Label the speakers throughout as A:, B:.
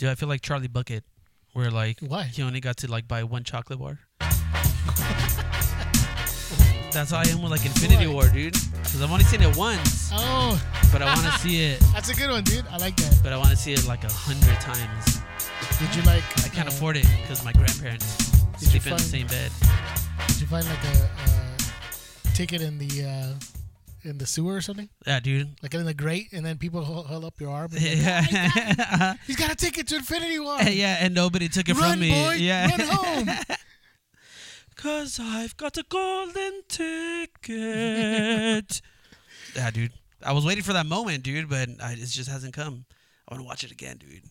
A: Dude, I feel like Charlie Bucket, where like
B: Why?
A: he only got to like buy one chocolate bar. That's how I am with like Infinity
B: Why?
A: War, dude. Because I've only seen it once,
B: Oh,
A: but I want to see it.
B: that's a good one, dude. I like that.
A: But I want to see it like a hundred times.
B: Did you like?
A: I can't
B: uh,
A: afford it because my grandparents
B: Did you
A: sleep in the
B: find-
A: same bed.
B: Did you find like a uh, ticket in the uh, in the sewer or something?
A: Yeah, dude.
B: Like in the grate, and then people hold, up your arm. And like, "Oh, he's got.
A: Yeah.
B: he's got a ticket to Infinity War.
A: yeah, and nobody took it
B: Run,
A: from me.
B: boy,
A: yeah.
B: run home.
A: Cause I've got a golden ticket. yeah, dude. I was waiting for that moment, dude, but I, it just hasn't come. I want to watch it again, dude.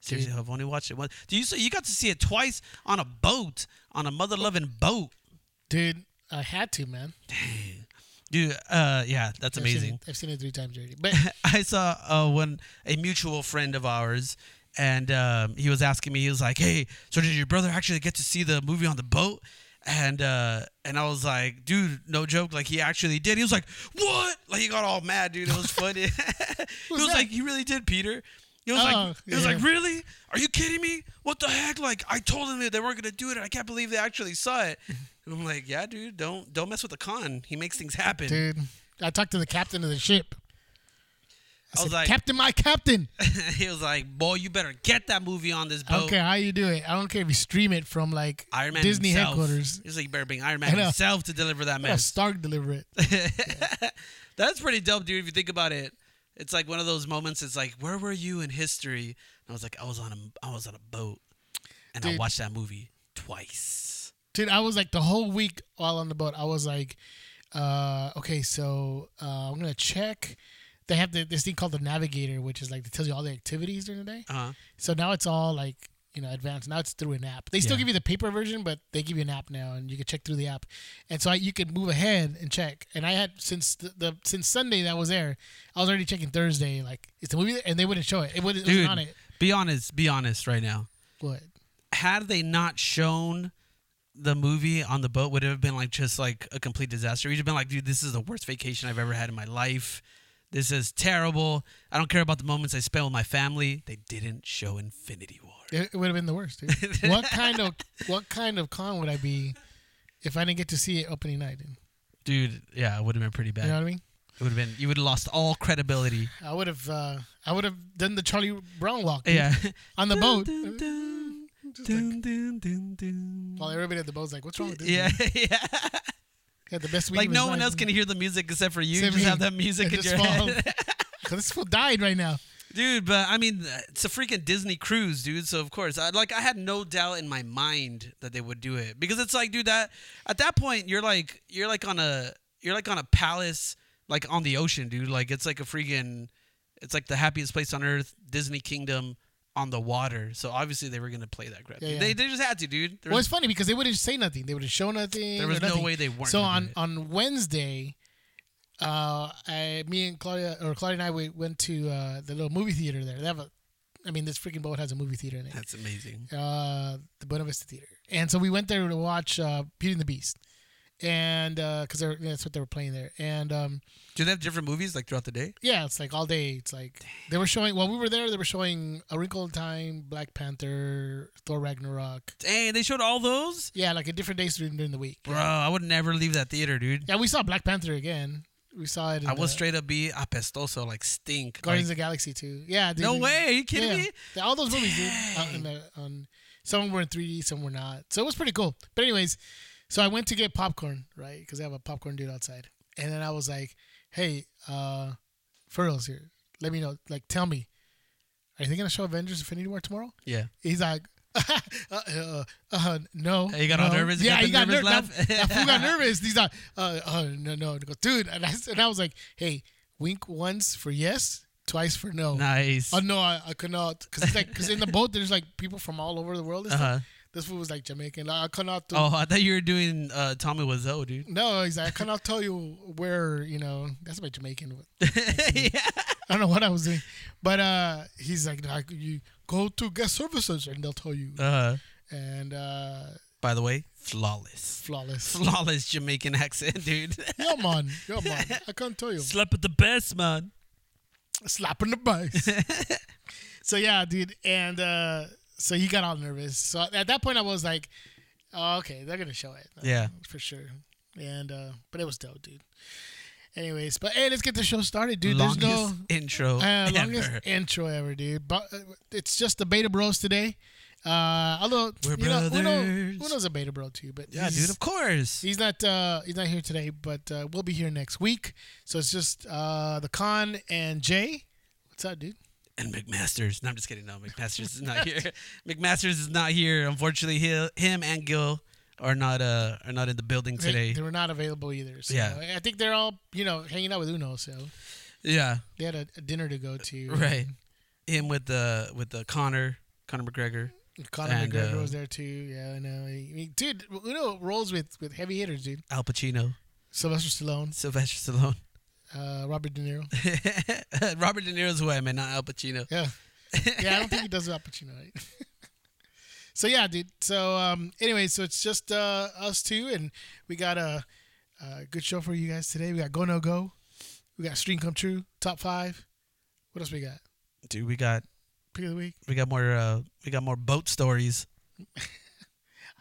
A: Seriously, I've only watched it once. Do you? So you got to see it twice on a boat, on a mother loving boat,
B: Dude, I had to, man.
A: Dude. Uh, yeah, that's
B: I've seen
A: amazing.
B: it- I've seen it three times already. But
A: I saw uh, one a mutual friend of ours, and um, he was asking me. He was like, "Hey, so did your brother actually get to see the movie on the boat?" And uh, and I was like, "Dude, no joke. Like he actually did." He was like, "What?" Like he got all mad, dude. It was funny. he was
B: that?
A: like, "He really did, Peter." He was
B: Oh,
A: like, "He was
B: yeah.
A: like, really? Are you kidding me? What the heck? Like I told them that they weren't gonna do it. and I can't believe they actually saw it." And I'm like, "Yeah, dude. Don't don't mess with the con. He makes things happen."
B: dude, I talked to the captain of the ship. I,
A: I was
B: said,
A: like-
B: Captain, my captain.
A: he was like, "Boy, you better get that movie on this
B: I
A: boat."
B: don't how you do it. I don't care if you stream it from like
A: Iron Man
B: Disney
A: himself.
B: headquarters.
A: He's like, you better bring Iron Man himself to deliver that mess.
B: Stark deliver it.
A: That's pretty dope, dude. If you think about it, it's like one of those moments. It's like, where were you in history? And I was like, I was on a, I was on a boat, and I watched that movie twice.
B: Dude, I was like the whole week while on the boat. I was like, uh, okay, so uh, I'm gonna check. They have the, this thing called the Navigator, which is like it tells you all the activities during the day.
A: Uh huh.
B: So now it's all like you know advanced. Now it's through an app. They still
A: Yeah.
B: give you the paper version, but they give you an app now, and you can check through the app. And so I, you can move ahead and check. And I had since the, the since Sunday that I was there, I was already checking Thursday. Like is the movie, there? and they wouldn't show it. It, would, it wasn't
A: Dude,
B: on it.
A: be honest. Be honest right now.
B: What?
A: Had they not shown the movie on the boat, would it have been like just like a complete disaster? You'd have been like, dude, this is the worst vacation I've ever had in my life. This is terrible. I don't care about the moments I spent with my family. They didn't show Infinity War.
B: It, it would have been the worst. Dude. what kind of what kind of con would I be if I didn't get to see it opening night?
A: Dude, yeah, it would have been pretty bad.
B: You know what I mean?
A: It would have been you would have lost all credibility.
B: I would have uh, I would have done the Charlie Brown walk dude,
A: Yeah.
B: on the boat.
A: Dun, dun, dun,
B: like, while everybody at the boat's like, "What's wrong with this?"
A: Yeah,
B: dude?
A: yeah.
B: The best
A: Like no one else can hear the music except for you.
B: Except
A: just
B: me.
A: have that music
B: I
A: in
B: just
A: your
B: fall.
A: head.
B: 'Cause this fool died right now.
A: dude, but I mean, it's a freaking Disney cruise, dude. So of course, I like I had no doubt in my mind that they would do it because it's like, dude, that at that point you're like you're like on a you're like on a palace like on the ocean, dude. Like it's like a freaking it's like the happiest place on earth, Disney Kingdom on the water. So obviously they were gonna play that crap.
B: Yeah, yeah.
A: They they just had to, dude. There
B: Well,
A: was,
B: it's funny because they wouldn't say nothing. They wouldn't show nothing.
A: there was no
B: nothing.
A: way they weren't.
B: So on
A: it.
B: on Wednesday, uh, I, me and Claudia or Claudia and I we went to uh, the little movie theater there. They have a, I mean, this freaking boat has a movie theater in it.
A: that's amazing.
B: Uh, the Buena Vista Theater, and so we went there to watch uh, Beauty and the Beast, and uh, because that's what they were playing there, and um,
A: Do they have different movies like throughout the day?
B: yeah, it's like all day. It's like they were showing while we were there. They were showing A Wrinkle in Time, Black Panther, Thor Ragnarok.
A: Dang, they showed all those.
B: Yeah, like at different days during, during the week.
A: Bro, I would never leave that theater, dude.
B: Yeah, we saw Black Panther again. We saw it. In
A: I will straight up be apestoso, like stink.
B: Guardians
A: Like,
B: of the Galaxy too. Yeah, dude.
A: no way, are you kidding
B: yeah.
A: me?
B: Yeah, all those movies, dude. In the, on some were in 3D, some were not. So it was pretty cool. But anyways, so I went to get popcorn, right? Because I have a popcorn dude outside, and then I was like, "Hey, uh, Furl's here. Let me know. Like, tell me, are they gonna show Avengers: Infinity War tomorrow?"
A: Yeah.
B: He's like, uh, uh, uh, no.
A: He got all nervous?
B: Yeah, he got
A: nervous laugh?
B: That, that fool got nervous. He's like, uh, uh, no, no. And dude. And I, and I was like, hey, wink once for yes, twice for no.
A: Nice.
B: Oh no, I, I could not, cause it's like, cause in the boat there's like people from all over the world.
A: Uh-huh.
B: stuff. This fool was like Jamaican. Like, I cannot. Do,
A: Oh, I thought you were doing uh, Tommy Wiseau, dude.
B: No, he's like, I cannot tell you where. You know, that's my Jamaican.
A: yeah.
B: I don't know what I was doing, but uh, he's like, like, you go to guest services and they'll tell you.
A: Uh-huh.
B: And uh,
A: by the way, flawless.
B: flawless.
A: Flawless Jamaican accent, dude.
B: Yeah, man. Yeah, man. I can't tell you.
A: Slept with the best, man.
B: Slap in the face. so yeah, dude, and uh, so he got all nervous. So at that point, I was like, oh, okay, they're gonna show it.
A: Yeah.
B: for sure. And uh, but it was dope, dude. Anyways, but hey, let's get the show started, dude.
A: longest
B: There's no
A: intro
B: uh, longest
A: ever.
B: intro ever, dude. But uh, it's just the Beta Bros today. Uh, although
A: We're
B: you know, who, know,
A: brothers.
B: who knows a Beta Bro too, but
A: Yeah, dude. Of course.
B: He's not uh he's not here today, but uh, we'll be here next week. So it's just uh the con and Jay. What's up, dude?
A: And McMasters. No, I'm just kidding. No, McMasters is not here. McMasters is not here. Unfortunately, he, him and Gil are not uh are not in the building
B: They,
A: today.
B: they were not available either. So
A: Yeah.
B: I think they're all you know hanging out with Uno. So
A: Yeah,
B: they had a, a dinner to go to.
A: right. Him with the with the Conor Conor McGregor.
B: Conor
A: And,
B: McGregor
A: uh,
B: was there too. Yeah, I know. I mean, dude, Uno rolls with with heavy hitters, dude.
A: Al Pacino,
B: Sylvester Stallone,
A: Sylvester Stallone,
B: uh, Robert De Niro.
A: Robert De Niro's who I meant, not Al Pacino.
B: Yeah. Yeah, I don't think he does Al Pacino, right? so yeah, dude. So um anyway, so it's just uh us two and we got a, a good show for you guys today. We got Go No Go. We got Stream Come True, top five. What else we got?
A: Dude, we got
B: Pick of the week?
A: we got more uh we got more boat stories.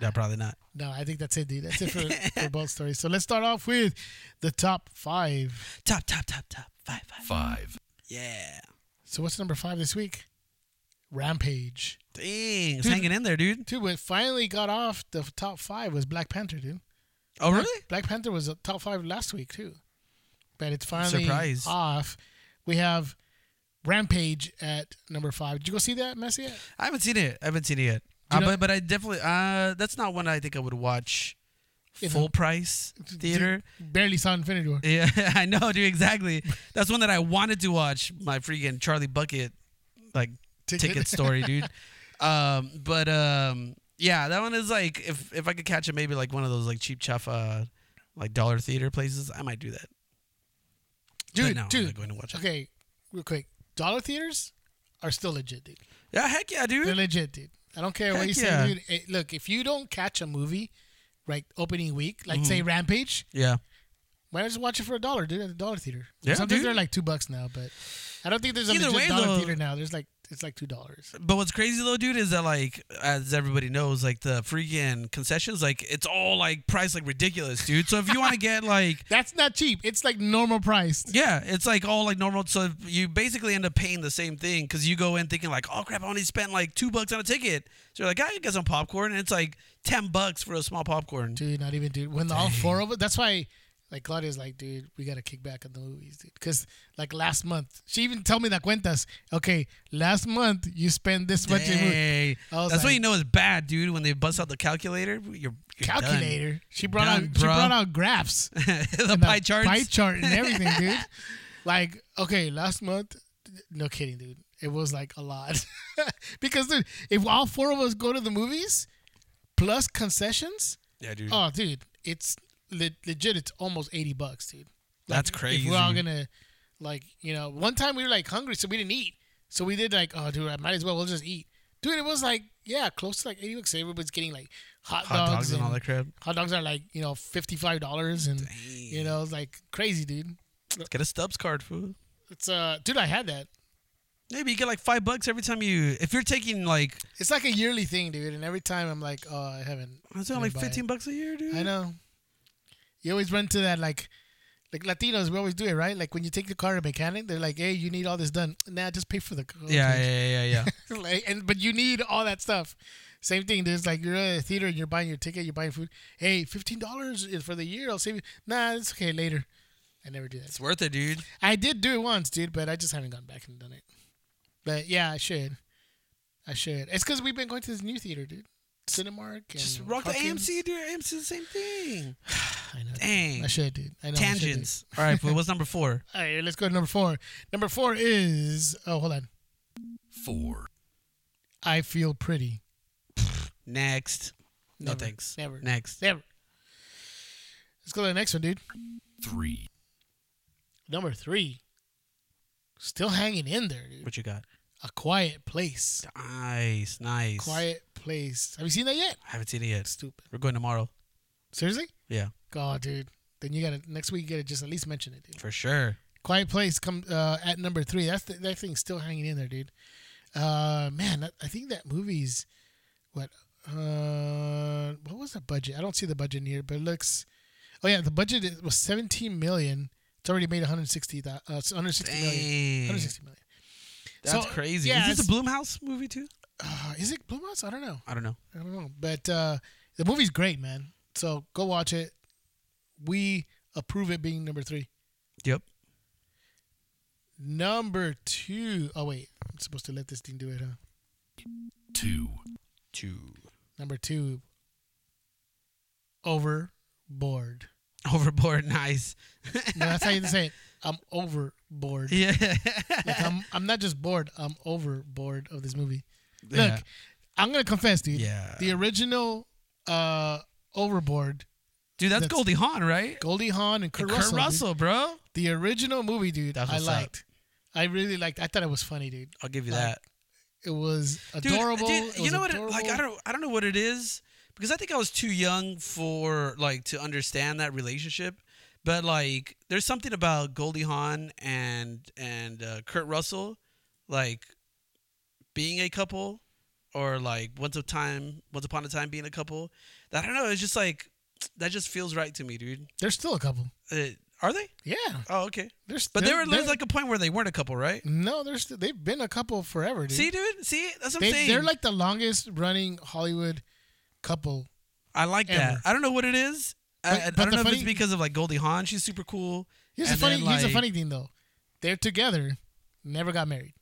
A: no, probably not.
B: No, I think that's it, dude. That's it for, for both stories. So let's start off with the top five.
A: Top, top, top, top. Five, five.
C: Five.
A: Yeah.
B: So what's number five this week? Rampage.
A: Dang, it's
B: Dude.
A: hanging in there, dude.
B: Dude, what finally got off the top five was Black Panther, dude.
A: Oh,
B: Black-
A: really?
B: Black Panther was a top five last week too, but it's finally
A: Surprise.
B: off. We have Rampage at number five. Did you go see that, Messi?
A: I haven't seen it. I haven't seen it yet. Uh, but but I definitely uh that's not one I think I would watch
B: You know,
A: full price theater.
B: Barely saw Infinity War.
A: Yeah, I know, dude. Exactly. That's one that I wanted to watch. My freaking Charlie Bucket like ticket story, dude. Um, but um, yeah, that one is like if if I could catch it, maybe like one of those like cheap chuff uh like dollar theater places, I might do that.
B: Dude,
A: no, I'm
B: dude.
A: not going to watch it.
B: Okay, real quick. Dollar theaters are still legit, dude.
A: Yeah, heck yeah, dude.
B: They're legit, dude. I don't care what
A: Heck
B: you say, dude. Look, if you don't catch a movie, right, opening week, like
A: Mm-hmm.
B: say Rampage,
A: Yeah,
B: why not just watch it for a dollar, dude, at the dollar theater?
A: Yeah,
B: Sometimes
A: dude.
B: they're like two bucks now, but I don't think there's a
A: way,
B: dollar
A: though-
B: theater now. There's like it's like two dollars.
A: But what's crazy though, dude, is that like as everybody knows, like the freaking concessions, like it's all like priced like ridiculous, dude. So if you want to get like
B: That's not cheap. It's like normal price.
A: yeah, it's like all like normal. So you basically end up paying the same thing because you go in thinking like, oh crap, I only spent like two bucks on a ticket. So you're like, I can get some popcorn, and it's like ten bucks for a small popcorn.
B: Dude, not even dude. When all four of us, that's why, like Claudia's like, dude, we gotta kick back on the movies, dude. Because like last month, she even told me that cuentas. Okay, last month you spent this much.
A: Dang. That's
B: like-
A: you know is bad, dude. When they bust out the calculator, you're, you're done.
B: calculator. She brought
A: Done,
B: out she brought out graphs,
A: the pie
B: the
A: charts.
B: pie chart, and everything, dude. Like, okay, last month, no kidding, dude. It was like a lot because dude, if all four of us go to the movies plus concessions,
A: yeah, dude.
B: oh, dude, it's le- legit. It's almost eighty bucks, dude.
A: That's
B: If
A: crazy.
B: we're all gonna, like, you know, one time we were like hungry, so we didn't eat. So we did like, oh, dude, I might as well. We'll just eat. Dude, it was like, yeah, close to like eighty bucks. Everybody's getting like hot,
A: Hot dogs and all that crap.
B: hot dogs are like you know fifty five dollars and you know it's like crazy, dude.
A: Let's Get a Stubs card, fool.
B: It's uh, dude, I had that.
A: Maybe you get like five bucks every time you. If you're taking like,
B: It's like a yearly thing, dude. And every time I'm like, oh, I haven't.
A: it's only
B: it.
A: fifteen bucks a year, dude.
B: I know. You always run to that like, like Latinos. We always do it, right? Like when you take the car to a mechanic, they're like, hey, you need all this done. Nah, just pay for the car.
A: Yeah, yeah, yeah, yeah, yeah.
B: like, and but you need all that stuff. Same thing. There's like you're at a theater and you're buying your ticket, you're buying food. Hey, fifteen dollars for the year. I'll save you. Nah, it's okay later. I never do that.
A: it's worth it, dude.
B: I did do it once, dude, but I just haven't gone back and done it. But yeah, I should. I should. It's because we've been going to this new theater, dude. Cinemark. And
A: Just rock
B: Hawkins.
A: the AMC, dude. AMC the same thing.
B: I know.
A: Dang.
B: I should, dude. I know. I.
A: Tangents. All right, fool. What's number four?
B: All right, let's go to number four. Number four is. Oh, hold on.
C: Four.
B: I feel pretty.
A: Next. No
B: Never.
A: thanks.
B: Never.
A: Next.
B: Never. Let's go to the next one, dude.
C: Three.
B: Number three. Still hanging in there, dude.
A: What you got?
B: A quiet place.
A: Nice, nice.
B: Quiet place. Have you seen that yet?
A: I haven't seen it yet.
B: Stupid.
A: We're going tomorrow.
B: Seriously?
A: Yeah,
B: God, dude. Then you gotta next week. You gotta just at least mention it, dude.
A: for sure.
B: Quiet Place come uh, at number three. That's the, that thing's still hanging in there, dude. Uh, man, I think that movie's what? Uh, what was the budget? I don't see the budget in here, but it looks. Oh yeah, the budget was 17 million. It's already made 160. thou- Uh, 160 million.
A: Dang.
B: 160 million.
A: That's
B: So,
A: crazy.
B: yeah,
A: Is this
B: it's-
A: a Blumhouse movie too?
B: Uh, is it Blumhouse? I don't know.
A: I don't know.
B: I don't know. But uh, the movie's great, man. So go watch it. We approve it being number three.
A: Yep.
B: Number two. Oh wait, I'm supposed to let this thing do it, huh?
C: two,
A: Two.
B: Number two. Overboard.
A: Overboard. Nice.
B: No, that's how you say it. I'm overboard.
A: yeah.
B: Like I'm, I'm not just bored. I'm overboard of this movie.
A: Yeah.
B: Look, I'm gonna confess, dude.
A: Yeah.
B: The original uh, Overboard,
A: Dude, that's,
B: that's-
A: Goldie Hawn, right?
B: Goldie Hawn and Kurt,
A: Kurt
B: Russell.
A: Russell, bro.
B: The original movie, dude.
A: That's
B: I
A: what's up.
B: liked. I really liked. I thought it was funny, dude.
A: I'll give you
B: Like,
A: that.
B: It was
A: Dude,
B: adorable.
A: dude,
B: It
A: you
B: was
A: know what? It, like I don't, I don't know what it is because I think I was too young for like to understand that relationship. But like, there's something about Goldie Hawn and and uh, Kurt Russell, like being a couple, or like once a time, once upon a time being a couple. That I don't know. It's just like that just feels right to me, dude.
B: They're still a couple.
A: Uh, are they?
B: Yeah,
A: Oh, okay.
B: there's.
A: But
B: they're-
A: there there's like a point where they weren't a couple, right?
B: no, there's. They've been a couple forever, dude.
A: See, dude. See, that's what
B: they,
A: I'm saying.
B: they're like the longest running Hollywood couple.
A: I like that. I don't know what it is. I, I-
B: but
A: don't know if it's because of like Goldie Hawn. She's super cool.
B: Here's
A: And
B: funny.
A: then,
B: here's the
A: like-
B: funny thing though. They're together, never got married.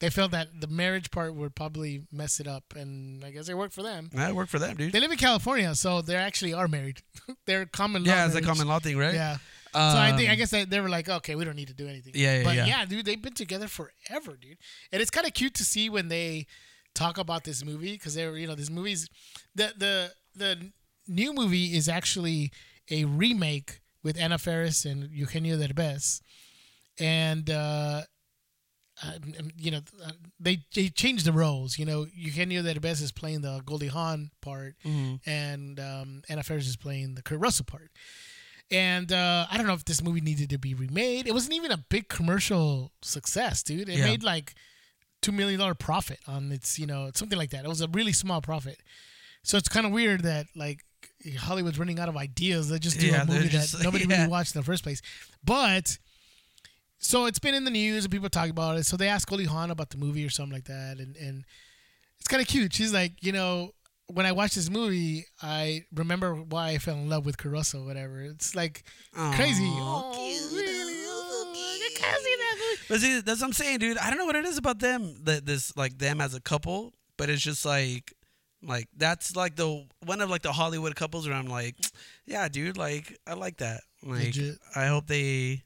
B: They felt that the marriage part would probably mess it up, and I guess it worked for them.
A: That worked for them, dude.
B: They live in California, so they actually are married. They're common law.
A: yeah, it's a common law thing, right?
B: Yeah. so I think I
A: Um,
B: guess they, they were like, okay, we don't need to do anything.
A: Yeah, yeah,
B: but
A: yeah.
B: dude, they've been together forever, dude. And it's kind of cute to see when they talk about this movie because they were, you know, this movie's the the the new movie is actually a remake with Anna Faris and Eugenio Derbez, and uh, you know uh, they they changed the roles. You know, Eugenio Derbez is playing the Goldie Hawn part,
A: Mhm.
B: and um, Anna Faris is playing the Kurt Russell part. And uh, I don't know if this movie needed to be remade. It wasn't even a big commercial success, dude. It
A: Yeah.
B: made like two million dollar profit on its, you know, something like that. It was a really small profit. So it's kind of weird that like Hollywood's running out of ideas. They just do
A: Yeah,
B: a movie
A: just-
B: that nobody
A: yeah.
B: really watched in the first place. But so it's been in the news and people talk about it. So they asked Goldie Hawn about the movie or something like that, and and it's kind of cute. She's like, you know, when I watched this movie, I remember why I fell in love with Caruso, or whatever. It's like crazy. Oh,
A: cute.
B: really? I can't see that.
A: But see, that's what I'm saying, dude. I don't know what it is about them that this like them as a couple, but it's just like like that's like the one of like the Hollywood couples where I'm like, yeah, dude, like I like that. Like
B: Legit.
A: I hope they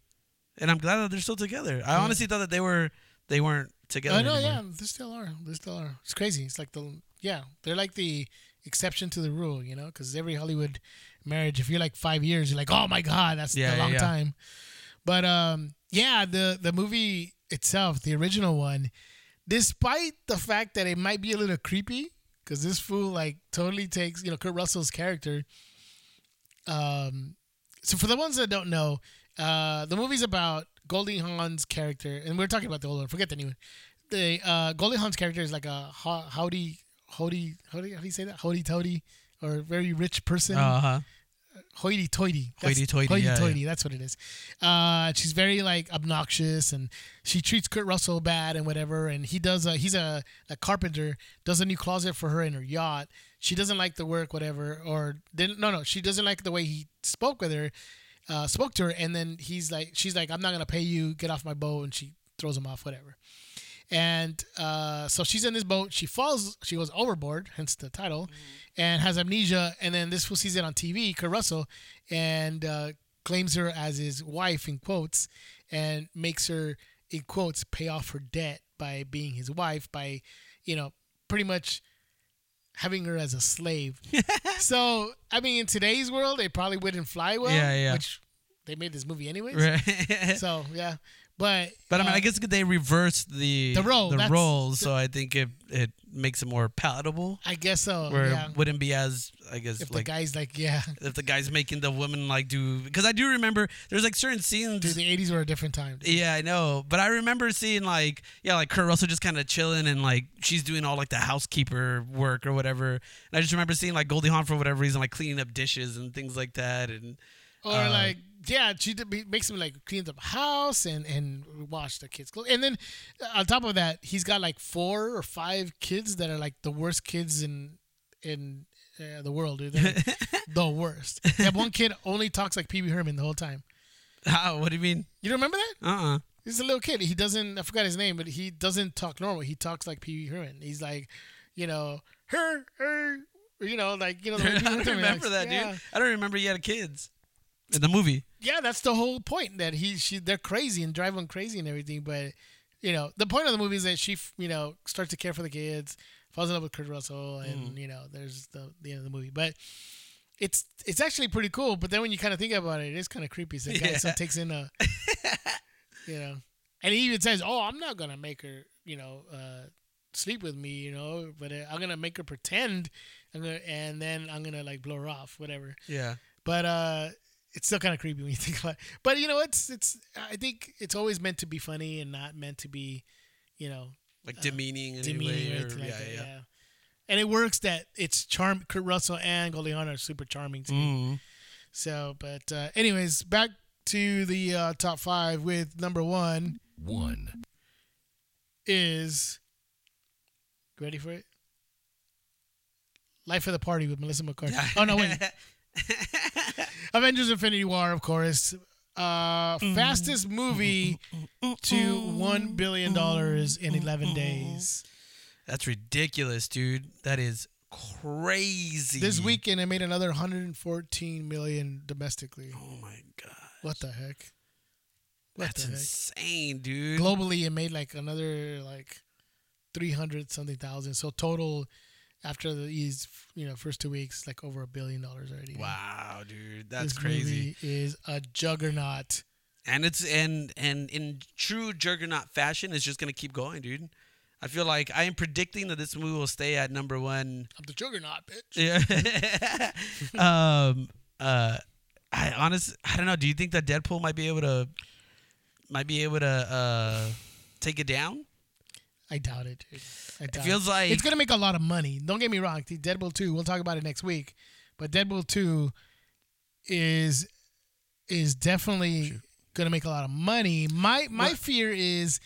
A: and I'm glad that they're still together. I
B: Yeah.
A: honestly thought that they were they weren't together.
B: I know,
A: anymore.
B: yeah, they still are. They still are. It's crazy. It's like the yeah, they're like the exception to the rule, you know, because every Hollywood marriage, if you're like five years, you're like, oh my god, that's
A: Yeah,
B: a
A: yeah,
B: long
A: yeah.
B: time. But um, yeah, the the movie itself, the original one, despite the fact that it might be a little creepy, because this fool like totally takes you know Kurt Russell's character. Um, so for the ones that don't know, uh, the movie's about Goldie Hawn's character, and we're talking about the old one. Forget the new one. The uh, Goldie Hawn's character is like a ho- howdy, howdy, howdy, how do you say that? Howdy toady, or very rich person.
A: Uh huh.
B: Hoity-toity. That's-
A: Hoity-toity, yeah,
B: Hoity-toity. That's what it is. Uh, she's very like obnoxious, and she treats Kurt Russell bad and whatever. And he does. A, he's a, a carpenter. Does a new closet for her in her yacht. She doesn't like the work, whatever. Or didn't. No, no. She doesn't like the way he spoke with her. Uh, spoke to her, and then he's like, she's like, I'm not gonna pay you. Get off my boat, and she throws him off, whatever. And uh, so she's in this boat. She falls. She goes overboard, hence the title, and has amnesia. And then this fool sees it on TV, Kurt Russell, and uh, claims her as his wife in quotes, and makes her in quotes pay off her debt by being his wife by, you know, pretty much having her as a slave. so I mean, in today's world, it probably wouldn't fly well.
A: Yeah, yeah.
B: Which they made this movie anyways.
A: Right.
B: So yeah, But
A: But I mean,
B: uh,
A: I guess they reversed the
B: The role,
A: the roles, so I think it it makes it more palatable.
B: I guess so.
A: Where
B: yeah.
A: it wouldn't be as I guess
B: If the guy's like, yeah,
A: if the guy's making the woman like do because I do remember there's like certain scenes.
B: dude, the '80s were a different time. dude.
A: yeah, I know, but I remember seeing like yeah, like Kurt Russell just kind of chilling and like she's doing all like the housekeeper work or whatever. And I just remember seeing like Goldie Hawn for whatever reason like cleaning up dishes and things like that. And
B: Or
A: Uh,
B: like, yeah, she did, makes him like cleans up house and and wash the kids' clothes. And then uh, on top of that, he's got like four or five kids that are like the worst kids in in uh, the world, dude. Like the worst. Have one kid only talks like Pee Wee Herman the whole time.
A: how? What do you mean?
B: You don't remember that?
A: Uh uh
B: He's a little kid. He doesn't. I forgot his name, but he doesn't talk normal. He talks like Pee Wee Herman. He's like, you know, her, her, you know, like you know. The
A: I don't remember that,
B: yeah.
A: dude. I don't remember he had kids in the movie.
B: yeah, that's the whole point that he she they're crazy and drive them crazy and everything. But you know, the point of the movie is that she you know starts to care for the kids, falls in love with Kurt Russell, and
A: Mm.
B: you know, there's the the end of the movie. But it's it's actually pretty cool. But then when you kind of think about it, it is kind of creepy. So the guy so takes in a, you know, and he even says, "Oh, I'm not gonna make her, you know." uh sleep with me you know but uh, i'm gonna make her pretend gonna, and then i'm gonna like blow her off whatever
A: Yeah.
B: but uh it's still kind of creepy when you think about it. But you know, it's it's I think it's always meant to be funny and not meant to be, you know,
A: Like demeaning in
B: demeaning
A: any
B: or
A: way. Or,
B: anything like
A: yeah,
B: that.
A: yeah.
B: Yeah. And it works that it's charm. Kurt Russell and Goldie Hawn are super charming too.
A: Mm.
B: So, but uh, anyways, back to the uh, top five with number one
C: 1,
B: is ready for it. Life of the Party with Melissa McCarthy. Oh no, wait. Avengers Infinity War, of course. Uh, fastest movie to one billion dollars in eleven days.
A: That's ridiculous, dude. That is crazy.
B: This weekend, it made another 114 million domestically.
A: Oh my god.
B: What the heck? What
A: That's
B: the heck?
A: insane, dude.
B: Globally, it made like another like 300 something thousand. So total, after the these you know first two weeks, like over a billion dollars already.
A: Wow, dude. That's
B: This
A: crazy.
B: movie is a juggernaut.
A: And it's and and in true juggernaut fashion, it's just gonna keep going, dude. I feel like I am predicting that this movie will stay at number one.
B: I'm the juggernaut, bitch.
A: Yeah. um. Uh. I honestly, I don't know. Do you think that Deadpool might be able to, might be able to, uh, take it down?
B: I doubt it. Dude. I doubt
A: feels
B: it.
A: like-
B: it's gonna make a lot of money. Don't get me wrong. Deadpool two. We'll talk about it next week, but Deadpool two is is definitely gonna make a lot of money. My my
A: What-
B: fear is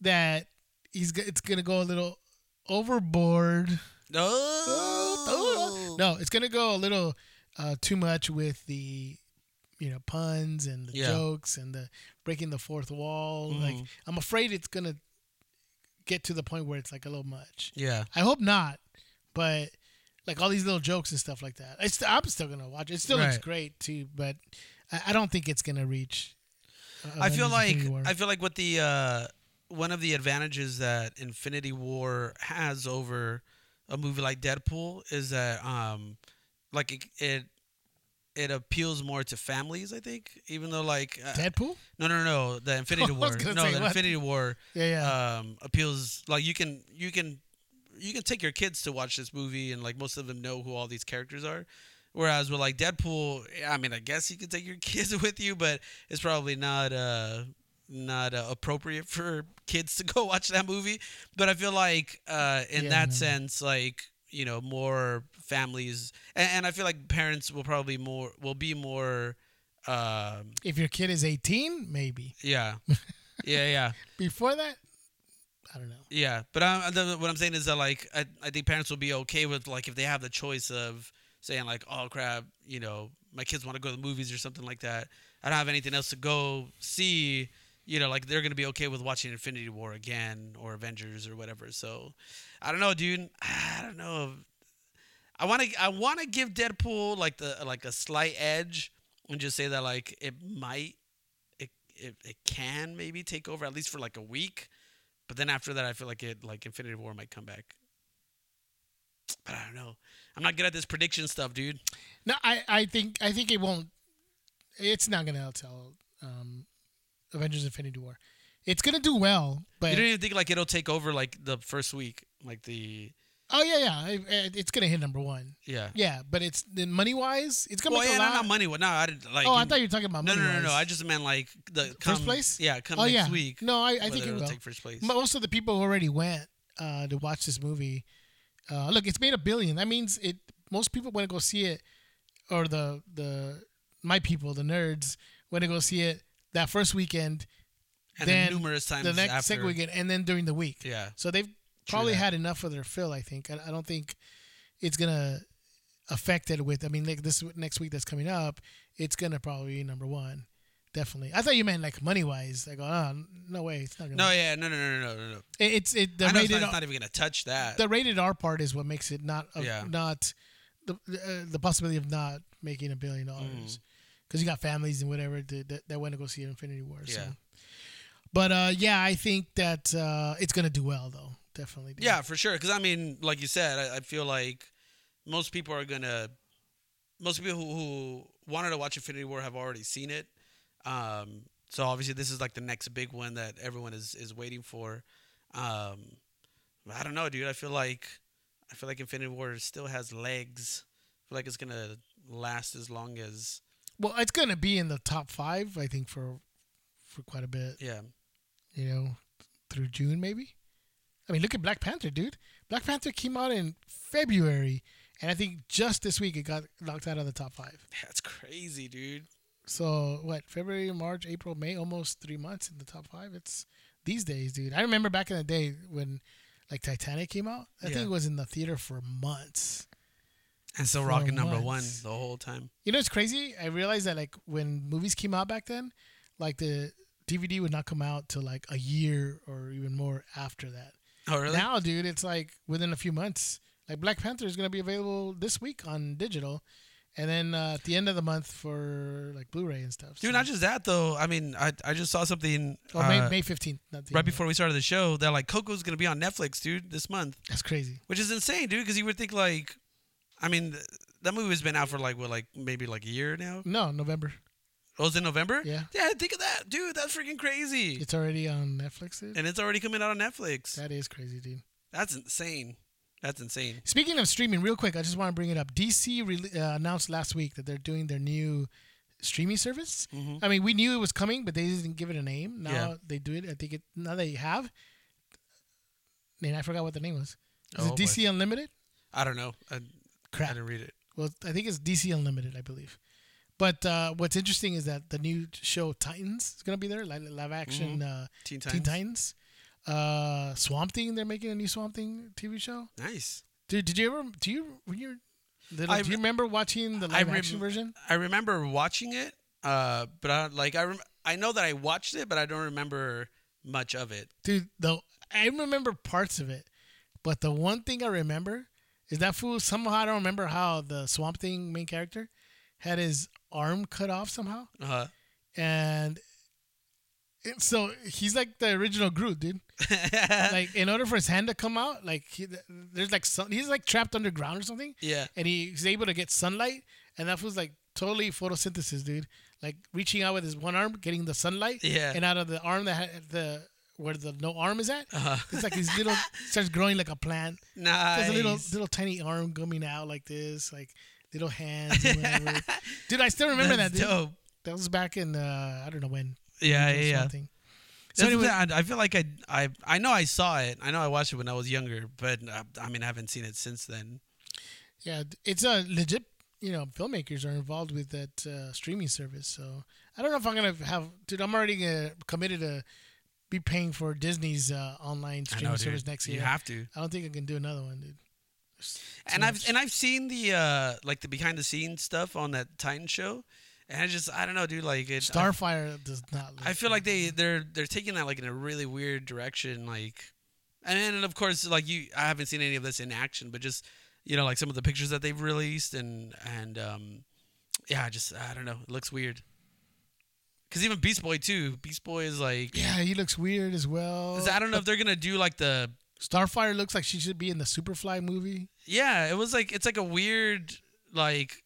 B: that he's it's gonna go a little overboard.
A: No.
B: No, it's gonna go a little uh, too much with the you know puns and the
A: Yeah.
B: jokes and the breaking the fourth wall. Like
A: Mhm.
B: I'm afraid it's gonna get to the point where it's like a little much.
A: Yeah.
B: I hope not, but like all these little jokes and stuff like that. I st- I'm still gonna watch it. It still looks great too, but I, I don't think it's gonna reach. uh,
A: I feel like. I feel like what the uh, one of the advantages that Infinity War has over a movie like Deadpool is that um, like it, it it appeals more to families. I think, even though like uh,
B: Deadpool.
A: no no no the Infinity War no the
B: what?
A: Infinity War
B: Yeah, yeah.
A: um, appeals like you can you can you can take your kids to watch this movie and like most of them know who all these characters are whereas with like deadpool i mean i guess you can take your kids with you but it's probably not uh not uh, appropriate for kids to go watch that movie but i feel like uh in
B: Yeah,
A: that
B: no.
A: sense like you know more families and, and i feel like parents will probably more will be more um
B: if your kid is 18, maybe.
A: yeah yeah yeah
B: Before that, I don't know.
A: Yeah, but I, what I'm saying is that like I, I think parents will be okay with like if they have the choice of saying like oh crap you know my kids want to go to the movies or something like that I don't have anything else to go see you know like they're gonna be okay with watching Infinity War again or Avengers or whatever so I don't know dude I don't know I want to I want to give Deadpool like the like a slight edge and just say that like it might it, it, it can maybe take over at least for like a week but then after that, I feel like it like Infinity War might come back. But I don't know. I'm not good at this prediction stuff, dude.
B: No, I, I think I think it won't. It's not gonna tell. Um, Avengers: Infinity War. It's gonna do well, but
A: You don't even think like it'll take over like the first week, like the
B: oh yeah, yeah, it- it- it's gonna hit number one.
A: yeah.
B: Yeah, but it's then money wise, it's gonna
A: Well,
B: make
A: yeah,
B: a
A: no,
B: lot.
A: not money. No, I didn't like.
B: oh, I thought you were talking about
A: no,
B: money.
A: no, no, no. I just meant like the come,
B: First place?
A: Yeah, come
B: oh
A: next
B: yeah,
A: week.
B: no, I, I think it will.
A: take first place.
B: Most of the people who already went uh, to watch this movie. Uh, look, it's made a billion. That means it. Most people want to go see it, or the the my people, the nerds, want to go see it that first weekend,
A: and
B: then
A: then numerous times
B: the next
A: after.
B: second weekend, and then during the week.
A: Yeah.
B: So they've probably had enough of their fill. I think. I, I don't think it's gonna affect it with. I mean, like this next week that's coming up, it's gonna probably be number one. Definitely. I thought you meant like money wise. Like, oh no way, it's not gonna.
A: No, yeah, no, no, no, no, no, no.
B: It- it's it. The
A: I know it's
B: rated
A: not,
B: R-
A: it's not even gonna touch that.
B: the rated R part is what makes it not a,
A: Yeah.
B: not the uh, the possibility of not making a billion
A: Mm.
B: Because you got families and whatever that, that, that went to go see Infinity War. So.
A: Yeah.
B: But uh, yeah, I think that uh, it's gonna do well though. Definitely. do.
A: Yeah, for sure. Because I mean, like you said, I, I feel like most people are gonna, most people who, who wanted to watch Infinity War have already seen it. Um, so obviously, this is like the next big one that everyone is is waiting for. Um, I don't know, dude. I feel like I feel like Infinity War still has legs. I feel like it's gonna last as long as
B: Well, it's gonna be in the top five, I think, for for quite a bit.
A: yeah.
B: You know, through June maybe. I mean, look at Black Panther, dude. Black Panther came out in February, and I think just this week it got knocked out of the top five.
A: That's crazy, dude.
B: So what? February, March, April, May, almost three months in the top five. It's these days, dude. I remember back in the day when like Titanic came out. I
A: Yeah.
B: it was in the theater for months.
A: And still
B: For
A: rocking number one the whole time.
B: You know, it's crazy. I realized that like when movies came out back then, like the DVD would not come out till like a year or even more after that.
A: Oh, really?
B: Now, dude, it's like within a few months. Like Black Panther is gonna be available this week on digital, and then uh, at the end of the month for like Blu-ray and stuff.
A: Dude,
B: so-
A: not just that though. I mean, I I just saw something
B: Oh, May
A: uh,
B: May fifteenth.
A: Right before we started the show that like Coco's gonna be on Netflix, dude, this month,
B: That's crazy.
A: which is insane, dude. Because you would think like, I mean, th- that movie has been out for like what, like maybe like a year now.
B: No, November.
A: Oh, it's in November.
B: Yeah.
A: Yeah, think of that, dude. That's freaking crazy.
B: It's already on Netflix. Dude.
A: and it's already coming out on Netflix.
B: That is crazy, dude.
A: That's insane. That's insane.
B: Speaking of streaming, real quick, I just want to bring it up. DC re- uh, announced last week that they're doing their new streaming service.
A: Mhm.
B: I mean, we knew it was coming, but they didn't give it a name. Now
A: Yeah.
B: they do it. I think it now they have. Man, I forgot what the name was. Is
A: Oh,
B: it DC Unlimited?
A: I don't know. I, I didn't read it.
B: Well, I think it's DC Unlimited, I believe. But uh, what's interesting is that the new show Titans is going to be there, live, live action uh,
A: Teen Titans.
B: Teen Titans. Uh, Swamp Thing, they're making a new Swamp Thing TV show.
A: Nice.
B: Dude, did you ever? Do you when you're little?
A: I
B: do you remember watching the live
A: rem-
B: action version?
A: I remember watching it, uh, but I like I rem- I know that I watched it, but I don't remember much of it.
B: Dude, though I remember parts of it, but the one thing I remember is that fool. Somehow I don't remember how the Swamp Thing main character had his arm cut off somehow,
A: Uh
B: and it- so he's like the original Groot, dude. like in order for his hand to come out, like he, there's like some, he's like trapped underground or something.
A: yeah.
B: and he's able to get sunlight, and that was like totally photosynthesis, dude. Like reaching out with his one arm, getting the sunlight,
A: Yeah.
B: and out of the arm that had the where the no arm is at,
A: Uh-huh.
B: it's like his little starts growing like a plant.
A: Nice.
B: There's a little little tiny arm coming out like this, like little hands, and dude. I still remember
A: That's
B: that, dude.
A: dope.
B: That was back in uh, I don't know when.
A: Yeah, yeah, yeah.
B: So anyway,
A: I, I feel like I, I, I know I saw it. I know I watched it when I was younger, but uh, I mean, I haven't seen it since then.
B: yeah, it's a legit. You know, filmmakers are involved with that uh, streaming service. So I don't know if I'm gonna have. Dude, I'm already uh, committed to be paying for Disney's uh, online streaming
A: know,
B: service next
A: You
B: year.
A: have to.
B: I don't think I can do another one, dude.
A: And
B: too
A: I've and I've seen the uh like the behind the scenes stuff on that Titan show, and I just I don't know, dude. Like it, I,
B: Starfire does not. Look
A: I feel like they they're they're taking that like in a really weird direction, like, and then of course like you I haven't seen any of this in action, but just you know like some of the pictures that they've released and and um yeah, I just I don't know, it looks weird. Cause even Beast Boy too, Beast Boy is like
B: Yeah, he looks weird as well.
A: I don't know if they're gonna do like the
B: Starfire looks like she should be in the Superfly movie.
A: yeah, it was like it's like a weird like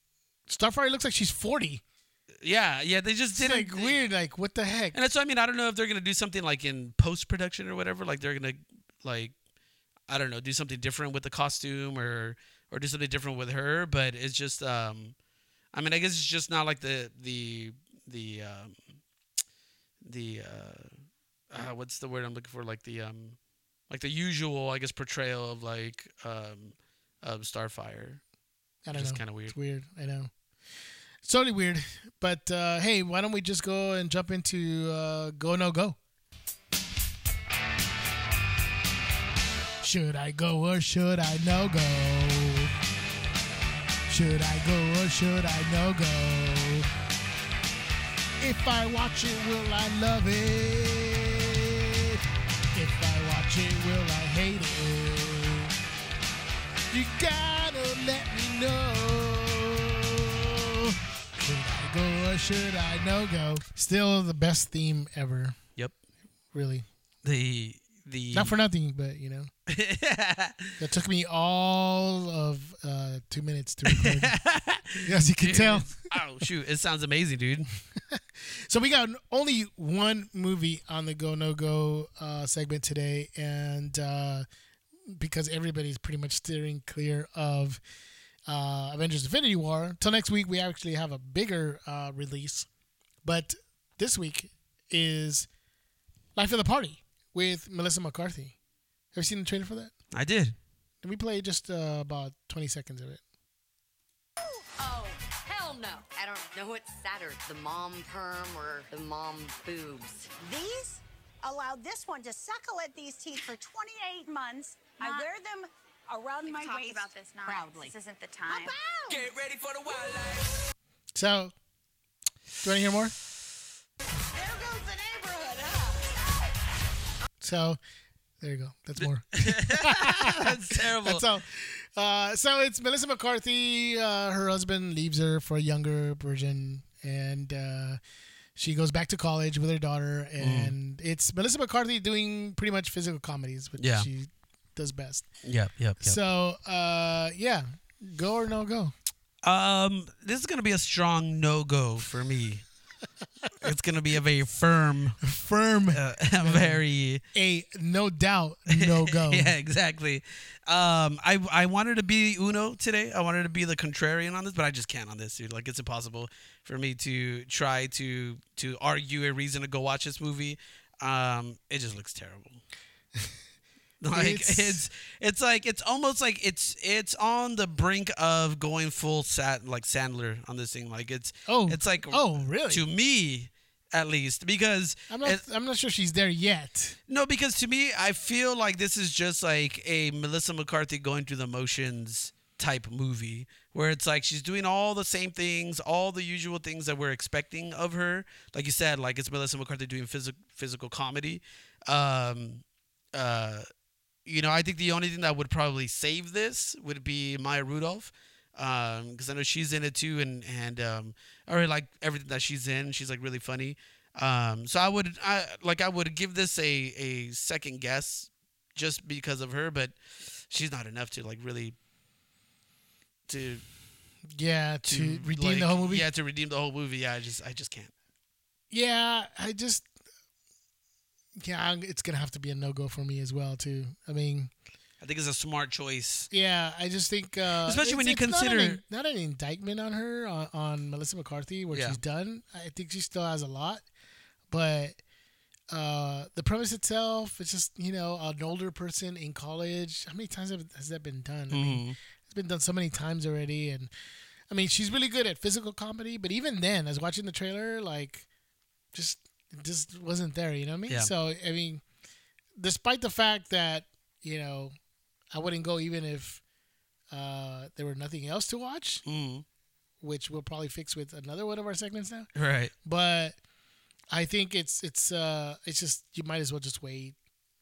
B: Starfire looks like she's 40.
A: yeah, yeah, they just didn't
B: like weird. Like what the heck?
A: And that's what I mean. I don't know if they're gonna do something like in post production or whatever. Like they're gonna like I don't know, do something different with the costume or or do something different with her. But it's just um, I mean, I guess it's just not like the the the um, the uh, uh, what's the word I'm looking for? Like the um, like the usual, I guess, portrayal of like um, of Starfire.
B: I don't know.
A: Just kind of weird.
B: It's weird. I know. It's totally weird. But uh, hey, why don't we just go and jump into uh, Go No Go? Should I go or should I no go? Should I go or should I no go? If I watch it, will I love it? If I watch it, will I hate it? You gotta let me know. Should I go or should I no go? Still the best theme ever.
A: Yep.
B: Really.
A: The the
B: Not for nothing, but you know. That took me all of uh, two minutes to record. As you can
A: Dude,
B: tell.
A: oh shoot, it sounds amazing, dude.
B: So we got only one movie on the Go No Go uh, segment today, and uh, because everybody's pretty much steering clear of uh, Avengers: Infinity War, till next week we actually have a bigger uh, release. But this week is Life of the Party with Melissa McCarthy. Have you seen the trailer for that?
A: I did.
B: Did we play just uh, about twenty seconds of it?
D: Oh, hell no. I don't know what's sadder, the mom perm or the mom boobs.
E: These allowed this one to suckle at these teeth for 28 months. I wear them around
F: We've
E: my
F: talked
E: waist
F: about this now.
E: proudly.
F: This isn't the time.
E: About.
B: So, do you want to hear more? So, there you go. That's more.
A: That's terrible.
B: That's all. Uh, so it's Melissa McCarthy. Uh, her husband leaves her for a younger version, and uh, she goes back to college with her daughter. And it's Melissa McCarthy doing pretty much physical comedies, which
A: Yeah.
B: she does best.
A: Yep, yep, yep.
B: So uh, yeah, go or no go.
A: Um, this is gonna be a strong no go for me. It's gonna be a very firm,
B: Firm,
A: uh, very
B: a no doubt no go.
A: yeah, exactly. Um, I I wanted to be Uno today. I wanted to be the contrarian on this, but I just can't on this, dude. Like it's impossible for me to try to to argue a reason to go watch this movie. Um, it just looks terrible. like
B: It's-
A: it's, it's like it's almost like it's it's on the brink of going full sat like Sandler on this thing. Like it's
B: Oh,
A: it's like
B: oh, really?
A: to me at least because
B: I'm not.
A: it-
B: I'm not sure she's there yet.
A: no, because to me, I feel like this is just like a Melissa McCarthy going through the motions type movie where it's like she's doing all the same things, all the usual things that we're expecting of her. Like you said, like it's Melissa McCarthy doing physical physical comedy. Um, uh, you know, I think the only thing that would probably save this would be Maya Rudolph. Um, because I know she's in it too, and and um, I really like everything that she's in. She's like really funny. Um, so I would, I like, I would give this a a second guess, just because of her, but she's not enough to like really to
B: Yeah, to,
A: to
B: redeem the whole movie.
A: Yeah, to redeem the whole movie. Yeah, I just, I just can't.
B: Yeah, I just yeah, it's gonna have to be a no go for me as well too. I mean,
A: I think it's a smart choice.
B: yeah, I just think uh,
A: Especially when you
B: it's not an
A: consider-
B: not an, indictment on her on, on Melissa McCarthy what
A: Yeah.
B: she's done. I think she still has a lot, but uh, the premise itself, it's just you know an older person in college. How many times have, has that been done? I mean,
A: Mhm.
B: it's been done so many times already, and I mean she's really good at physical comedy. But even then, as watching the trailer, like just just wasn't there. You know what I mean?
A: Yeah.
B: So I mean, despite the fact that you know I wouldn't go even if uh, there were nothing else to watch,
A: Mhm.
B: which we'll probably fix with another one of our segments now.
A: Right.
B: But I think it's it's uh it's just you might as well just wait.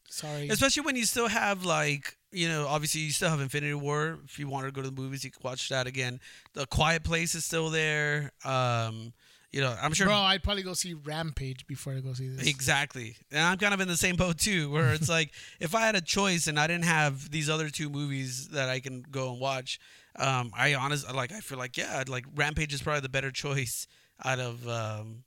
B: Sorry.
A: Especially when you still have like you know, obviously you still have Infinity War. If you want to go to the movies, you can watch that again. The Quiet Place is still there. Um, you know, I'm sure.
B: Bro, I'd probably go see Rampage before I go see this.
A: Exactly. And I'm kind of in the same boat too, where it's like if I had a choice and I didn't have these other two movies that I can go and watch, um, I honestly like I feel like yeah, like Rampage is probably the better choice out of um,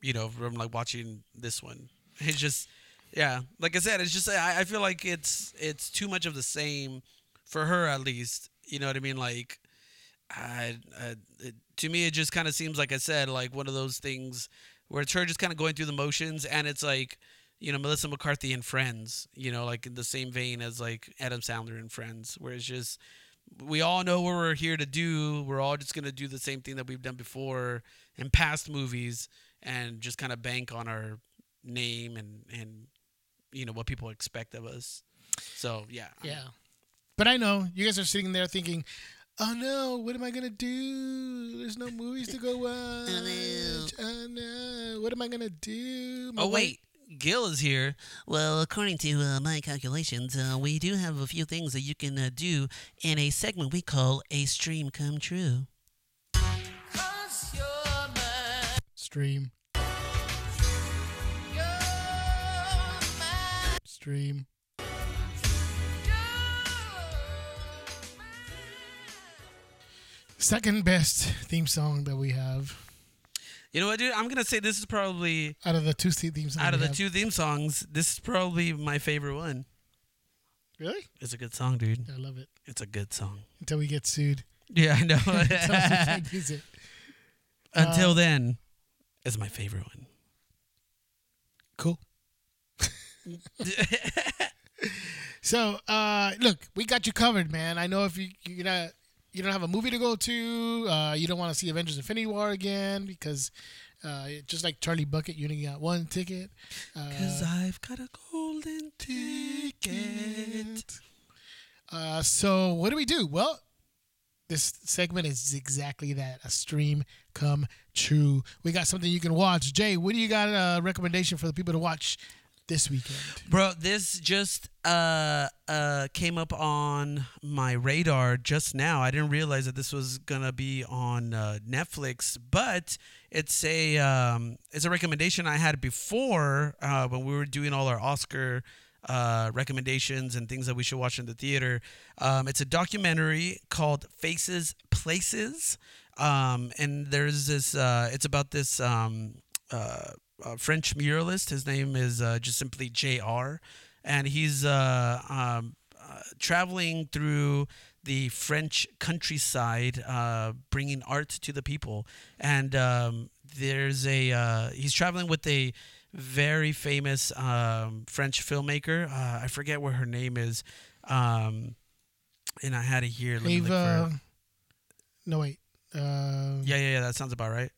A: you know from like watching this one. It's just yeah, like I said, it's just I, I feel like it's it's too much of the same for her at least. You know what I mean? Like I, I it, to me, it just kind of seems like I said, like one of those things where it's her just kind of going through the motions, and it's like, you know, Melissa McCarthy and Friends, you know, like in the same vein as like Adam Sandler and Friends, where it's just we all know what we're here to do. We're all just gonna do the same thing that we've done before in past movies, and just kind of bank on our name and and you know what people expect of us. So yeah,
B: Yeah. But I know you guys are sitting there thinking, "Oh no, what am I gonna do? There's no movies to go watch. Oh no, what am I gonna do?" My
A: Oh wait, Gil is here.
F: Well, according to uh, my calculations, uh, we do have a few things that you can uh, do in a segment we call a stream come true.
B: stream. Stream. Second best theme song that we have
A: You know what, dude? I'm gonna say this is probably
B: out of the two theme songs.
A: out of the
B: have.
A: two theme songs. This is probably my favorite one.
B: really,
A: It's a good song, dude.
B: I love it.
A: It's a good song.
B: Until we get sued.
A: Yeah, I know.
B: Tell us we can't use it.
A: Until
B: Uh,
A: then, it's my favorite one.
B: Cool. So, uh, look, we got you covered, man. I know if you you're not you don't have a movie to go to, uh, you don't want to see Avengers: Infinity War again because uh, just like Charlie Bucket, you only got one ticket. Uh,
A: Cause I've got a golden ticket.
B: uh, so what do we do? Well, this segment is exactly that a stream come true. We got something you can watch. Jay, what do you got a recommendation for the people to watch this weekend?
A: Bro, this just uh uh came up on my radar just now. I didn't realize that this was gonna be on uh, Netflix, but it's a um it's a recommendation I had before uh, when we were doing all our Oscar uh, recommendations and things that we should watch in the theater. Um, it's a documentary called Faces Places, um, and there's this. Uh, it's about this um, uh, uh, French muralist. His name is uh, just simply J.R. And he's uh, um, uh, traveling through the French countryside, uh, bringing art to the people. And um, there's a uh, he's traveling with a very famous um, French filmmaker. Uh, I forget what her name is. Um, and I had it here. Let me look for
B: Ava. No wait. Uh,
A: Yeah, yeah, yeah. That sounds about right.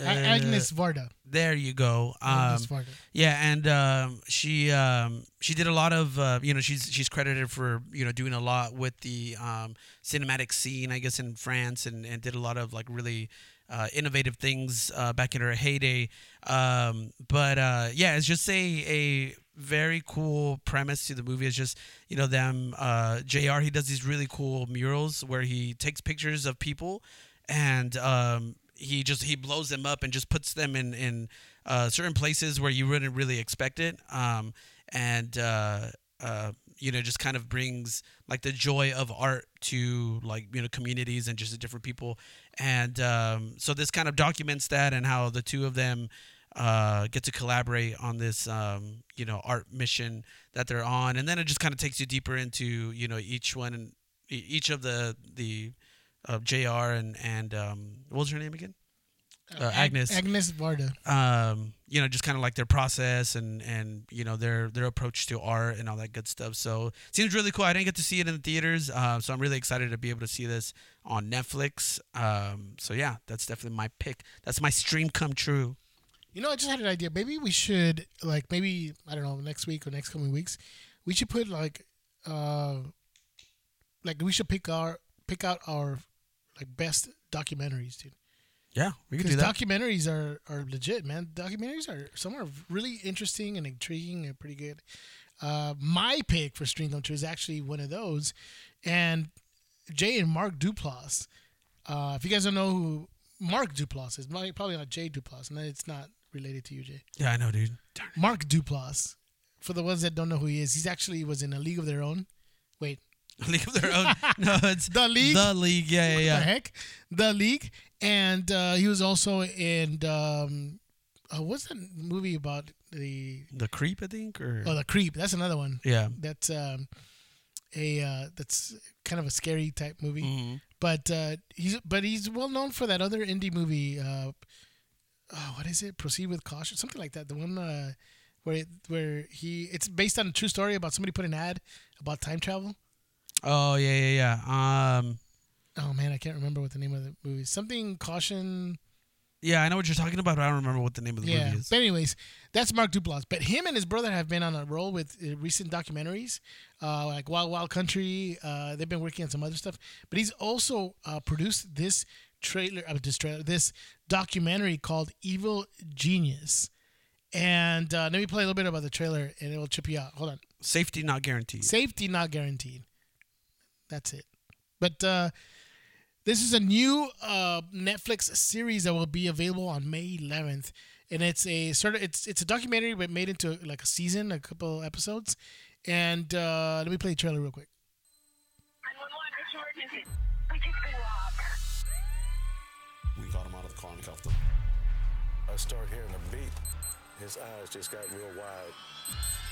B: A- Agnes
A: Uh,
B: Varda.
A: there you go. Um,
B: Agnes Varda.
A: Yeah, and um, she um, she did a lot of uh, you know she's she's credited for you know doing a lot with the um, cinematic scene I guess in France and, and did a lot of like really uh, innovative things uh, back in her heyday. Um, but uh, yeah, it's just a a very cool premise to the movie. It's just you know them uh, J.R. He does these really cool murals where he takes pictures of people and um, he just he blows them up and just puts them in in uh, certain places where you wouldn't really expect it. Um, and uh, uh, you know just kind of brings like the joy of art to like you know communities and just different people. And um, so this kind of documents that and how the two of them uh, get to collaborate on this um, you know art mission that they're on. And then it just kind of takes you deeper into you know each one and each of the the of J.R. and and um, what was her name again? Uh, Agnes.
B: Agnes Varda.
A: Um, you know, just kind of like their process and and you know their their approach to art and all that good stuff. So seems really cool. I didn't get to see it in the theaters, uh, so I'm really excited to be able to see this on Netflix. Um, so yeah, that's definitely my pick. That's my stream come true.
B: You know, I just had an idea. Maybe we should like maybe I don't know next week or next coming weeks, we should put like uh like we should pick our pick out our like best documentaries, dude.
A: Yeah, we can do that.
B: documentaries are are legit, man. Documentaries are some are really interesting and intriguing and pretty good. Uh, my pick for Stream True is actually one of those, and Jay and Mark Duplass. Uh, if you guys don't know who Mark Duplass is, probably not Jay Duplass, and it's not related to you, Jay.
A: yeah, I know, dude.
B: Mark Duplass. For the ones that don't know who he is, he's actually was in a League of Their Own.
A: League of Their Own. No, it's
B: The League?
A: The League. Yeah, yeah,
B: What the heck? The League, and uh, he was also in um, uh, what's that movie about the
A: The Creep, I think, or
B: oh the Creep? That's another one.
A: yeah.
B: That's um, a uh, that's kind of a scary type movie.
A: Mhm.
B: But uh, he's but he's well known for that other indie movie. Uh, oh, what is it? Proceed with caution, something like that. The one uh, where it, where he it's based on a true story about somebody put an ad about time travel.
A: Oh yeah, yeah, yeah. Um,
B: Oh man, I can't remember what the name of the movie. is. Something caution.
A: yeah, I know what you're talking about. But I don't remember what the name of the
B: Yeah.
A: movie is.
B: But anyways, that's Mark Duplass. But him and his brother have been on a roll with uh, recent documentaries, uh, like Wild Wild Country. Uh, they've been working on some other stuff. But he's also uh, produced this trailer, uh, this trailer, this documentary called Evil Genius. And uh, let me play a little bit about the trailer, and it will trip you out. Hold on.
A: Safety not guaranteed.
B: Safety not guaranteed. That's it. But uh, this is a new uh, Netflix series that will be available on May 11th, and it's a sort of it's it's a documentary but made into like a season, a couple episodes. And uh, let me play the trailer real quick.
G: We got him out of the car and cuffed him. I started hearing a beat. His eyes just got real wide.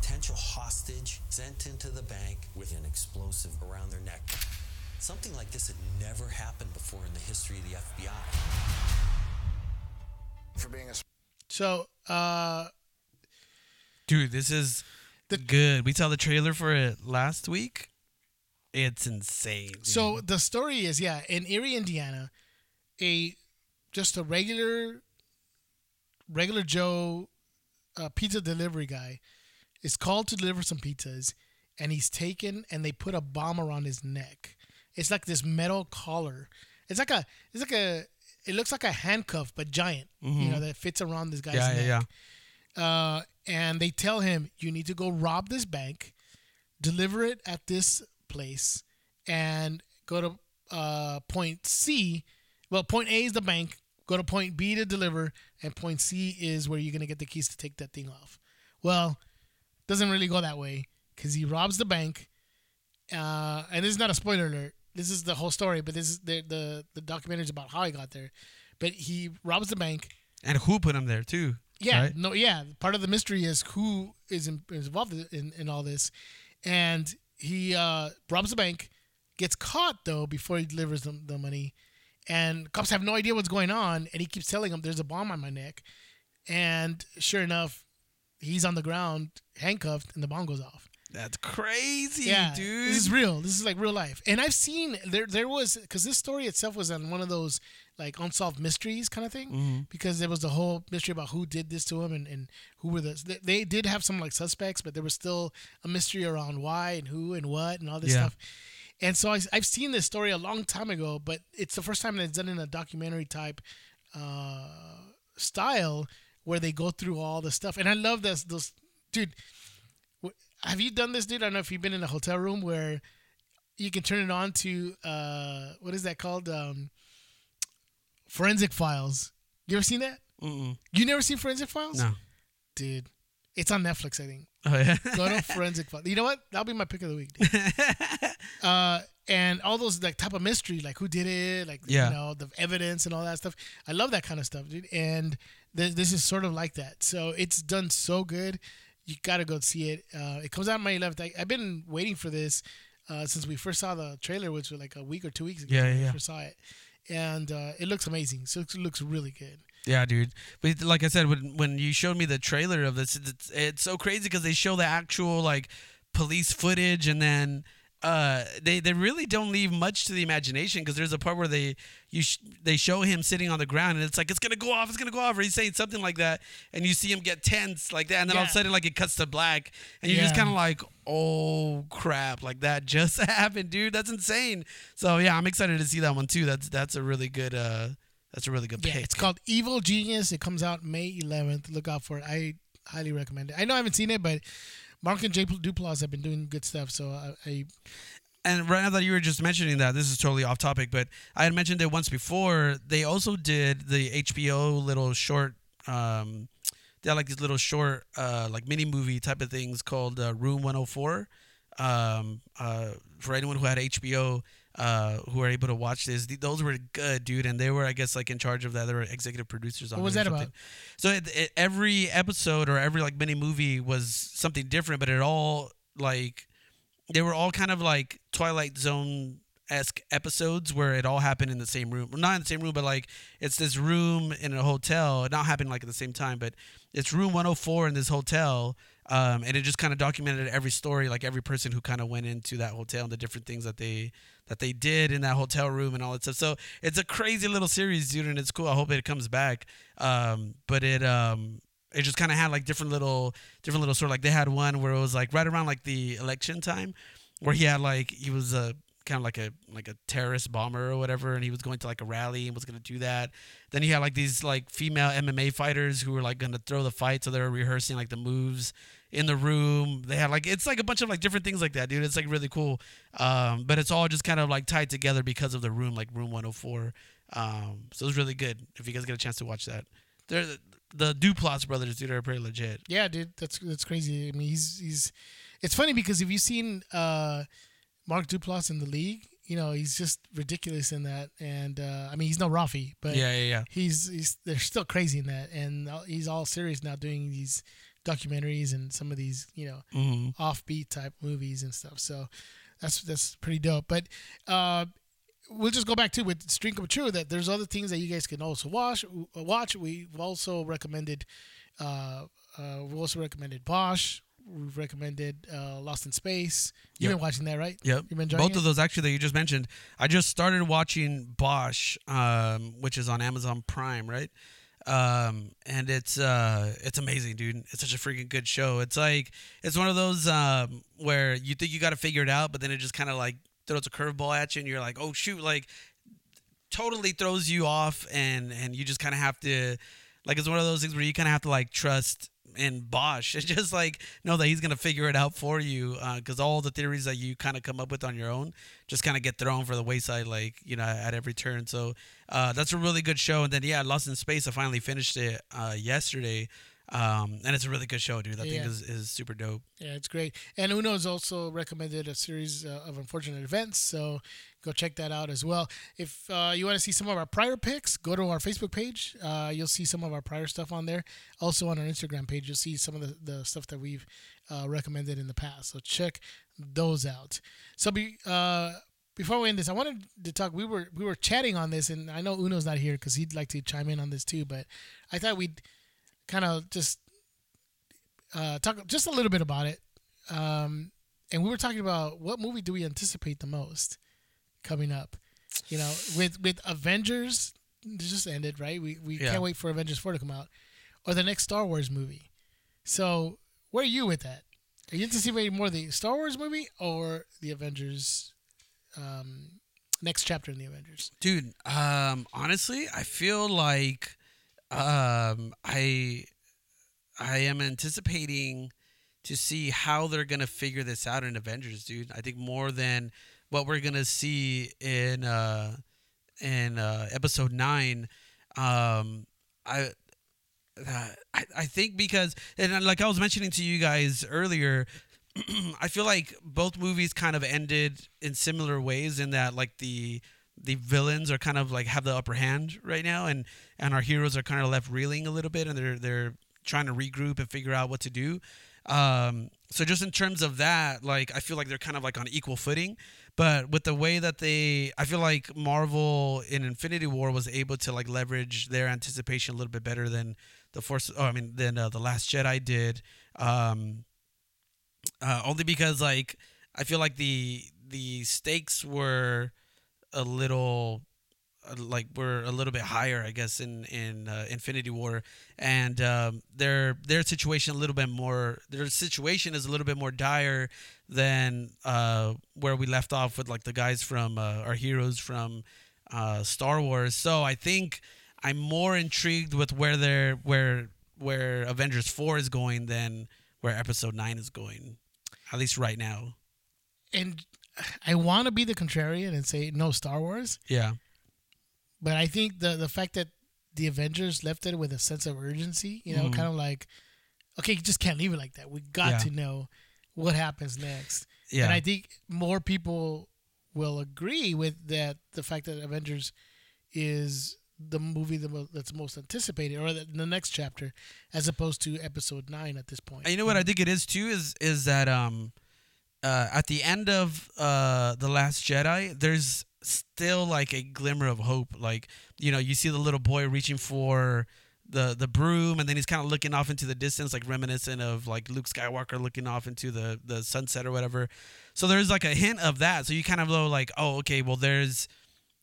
H: A potential hostage sent into the bank with an explosive around their neck. Something like this had never happened before in the history of the FBI.
G: For being a
B: So uh,
A: Dude, this is
B: The-
A: good. We saw the trailer for it last week. It's insane. dude.
B: So the story is, yeah, in Erie, Indiana, a just a regular, regular Joe, uh, pizza delivery guy, is called to deliver some pizzas, and he's taken and they put a bomb around his neck. It's like this metal collar. It's like a, it's like a, it looks like a handcuff but giant, you know, that fits around this guy's
A: yeah,
B: neck
A: yeah, yeah.
B: uh, and they tell him you need to go rob this bank, deliver it at this place, and go to uh, point C. Well, point A is the bank. Go to point B to deliver, and point C is where you're gonna get the keys to take that thing off. Well, doesn't really go that way because he robs the bank. Uh, and this is not a spoiler alert. This is the whole story, but this is the the the documentary is about how he got there. But he robs the bank.
A: And who put him there too?
B: Yeah,
A: right?
B: no, yeah. Part of the mystery is who is, in, is involved in, in all this, and he uh, robs the bank, gets caught though before he delivers them the money, and cops have no idea what's going on, and he keeps telling them there's a bomb on my neck, and sure enough, he's on the ground handcuffed, and the bomb goes off.
A: That's crazy,
B: Yeah,
A: dude.
B: this is real. This is like real life, and I've seen there. There was because this story itself was on one of those like unsolved mysteries kind of thing,
A: Mm-hmm.
B: because there was the whole mystery about who did this to him and, and who were the. They, they did have some like suspects, but there was still a mystery around why and who and what and all this
A: Yeah.
B: stuff. And so I, I've seen this story a long time ago, but it's the first time that it's done in a documentary type uh, style where they go through all the stuff. And I love this. Those dude. Have you done this, dude? I don't know if you've been in a hotel room where you can turn it on to uh, what is that called? Um, forensic files. You ever seen that?
A: Mm-mm.
B: You never seen forensic files?
A: No.
B: dude. It's on Netflix, I think.
A: Oh yeah.
B: Go to forensic files. You know what? That'll be my pick of the week. dude. uh, and all those like type of mystery, like who did it, like
A: Yeah.
B: you know the evidence and all that stuff. I love that kind of stuff, dude. And th- this is sort of like that. So it's done so good. You gotta go see it. Uh, it comes out May 11th. I, I've been waiting for this uh, since we first saw the trailer, which was like a week or two weeks ago.
A: Yeah, yeah,
B: we
A: yeah.
B: First saw it, and uh, it looks amazing. So it looks really good.
A: Yeah, dude. But like I said, when when you showed me the trailer of this, it's, it's so crazy because they show the actual like police footage, and then uh, they they really don't leave much to the imagination because there's a part where they you sh- they show him sitting on the ground, and it's like it's gonna go off, it's gonna go off, or he's saying something like that, and you see him get tense like that, and then all of a sudden like it cuts to black, and you're just kind of like, oh crap, like that just happened, dude. That's insane. So yeah, I'm excited to see that one too. That's that's a really good uh that's a really good
B: Yeah,
A: pick.
B: it's called Evil Genius. It comes out May 11th. Look out for it. I highly recommend it. I know I haven't seen it, but Mark and Jay Duplass have been doing good stuff. So I, I
A: and right now that you were just mentioning that, this is totally off topic, but I had mentioned it once before. They also did the HBO little short um, they had like these little short, uh, like mini movie type of things called uh, Room 104. Um, uh, for anyone who had HBO, uh, who were able to watch this, th- those were good, dude. And they were, I guess, like in charge of that. They were executive producers. on
B: What was that about?
A: So it, it, every episode or every like mini movie was something different, but it all like they were all kind of like Twilight Zone esque episodes where it all happened in the same room. Not in the same room, but like it's this room in a hotel. It not happened like at the same time, but it's room 104 in this hotel. Um, and it just kind of documented every story, like every person who kind of went into that hotel and the different things that they that they did in that hotel room and all that stuff. So it's a crazy little series, dude, and it's cool. I hope it comes back. Um, but it um, it just kind of had like different little different little sort of like they had one where it was like right around like the election time where he had like he was a kind of like a like a terrorist bomber or whatever and he was going to like a rally and was going to do that then he had like these like female mma fighters who were like going to throw the fight so they were rehearsing like the moves in the room they had like it's like a bunch of like different things like that dude it's like really cool um but it's all just kind of like tied together because of the room like room 104 um so it was really good if you guys get a chance to watch that they're the Duplass brothers, dude, are pretty legit.
B: Yeah, dude, that's that's crazy. I mean, he's he's. It's funny because if you've seen uh, Mark Duplass in the league, you know he's just ridiculous in that. And uh, I mean, he's no Rafi, but
A: Yeah, yeah, yeah.
B: he's he's they're still crazy in that, and uh, he's all serious now doing these documentaries and some of these you know
A: Mhm.
B: offbeat type movies and stuff. So that's that's pretty dope. But uh, we'll just go back to with Stream Come True that there's other things that you guys can also watch. Watch. We've also recommended. Uh, uh, we also recommended Bosch. We've recommended uh, Lost in Space. You've
A: Yep.
B: been watching that, right?
A: Yep.
B: You've been enjoying
A: Both
B: it?
A: of those actually that you just mentioned. I just started watching Bosch, um, which is on Amazon Prime, right? Um, and it's uh, it's amazing, dude. It's such a freaking good show. It's like it's one of those um, where you think you got to figure it out, but then it just kind of like throws a curveball at you, and you're like, oh shoot, like totally throws you off, and and you just kind of have to like it's one of those things where you kind of have to like trust in Bosch. It's just like know that he's gonna figure it out for you because all the theories that you kind of come up with on your own just kind of get thrown for the wayside, like you know at every turn. So uh, that's a really good show. And then yeah, Lost in Space. I finally finished it uh, yesterday. Um, and it's a really good show, dude. That
B: Yeah.
A: thing is, is super dope.
B: Yeah, it's great. And Uno has also recommended a series uh, of unfortunate events, so go check that out as well. If uh, you want to see some of our prior picks, go to our Facebook page. Uh, you'll see some of our prior stuff on there. Also on our Instagram page, you'll see some of the, the stuff that we've uh, recommended in the past. So check those out. So be, uh, before we end this, I wanted to talk. We were we were chatting on this, and I know Uno's not here because he'd like to chime in on this too. But I thought we'd kind of just uh, talk just a little bit about it. Um, and we were talking about what movie do we anticipate the most coming up? You know, with with Avengers it just ended, right? We we
A: Yeah.
B: can't wait for Avengers four to come out, or the next Star Wars movie. So where are you with that? Are you anticipating more the Star Wars movie or the Avengers? Um, next chapter in the Avengers.
A: dude um honestly i feel like um i i am anticipating to see how they're gonna figure this out in avengers dude i think more than what we're gonna see in uh in uh episode 9 um i uh, I, I think because and uh, like I was mentioning to you guys earlier, I feel like both movies kind of ended in similar ways in that like the the villains are kind of like have the upper hand right now and and our heroes are kind of left reeling a little bit and they're they're trying to regroup and figure out what to do. Um so just in terms of that, like I feel like they're kind of like on equal footing, but with the way that they I feel like Marvel in Infinity War was able to like leverage their anticipation a little bit better than the Force oh, I mean than uh, the Last Jedi did. Um uh, only because like I feel like the the stakes were a little like were a little bit higher, I guess, in in uh, Infinity War, and um, their their situation a little bit more. Their situation is a little bit more dire than uh, where we left off with like the guys from uh, our heroes from uh, Star Wars. So I think I'm more intrigued with where they're where where Avengers four is going than where Episode nine is going, at least right now.
B: And I want to be the contrarian and say no Star Wars,
A: Yeah.
B: But I think the the fact that the Avengers left it with a sense of urgency. You know,
A: Mhm.
B: kind of like, okay, you just can't leave it like that. We got
A: Yeah.
B: to know what happens next.
A: Yeah.
B: And I think more people will agree with that. The fact that Avengers is the movie that's most anticipated, or the, next chapter, as opposed to Episode Nine at this point.
A: And you know what I think it is too is is that um uh at the end of uh the last Jedi there's still like a glimmer of hope. Like you know you see the little boy reaching for the the broom and then he's kind of looking off into the distance like reminiscent of like Luke Skywalker looking off into the the sunset or whatever. So there's like a hint of that. So you kind of know like oh okay well there's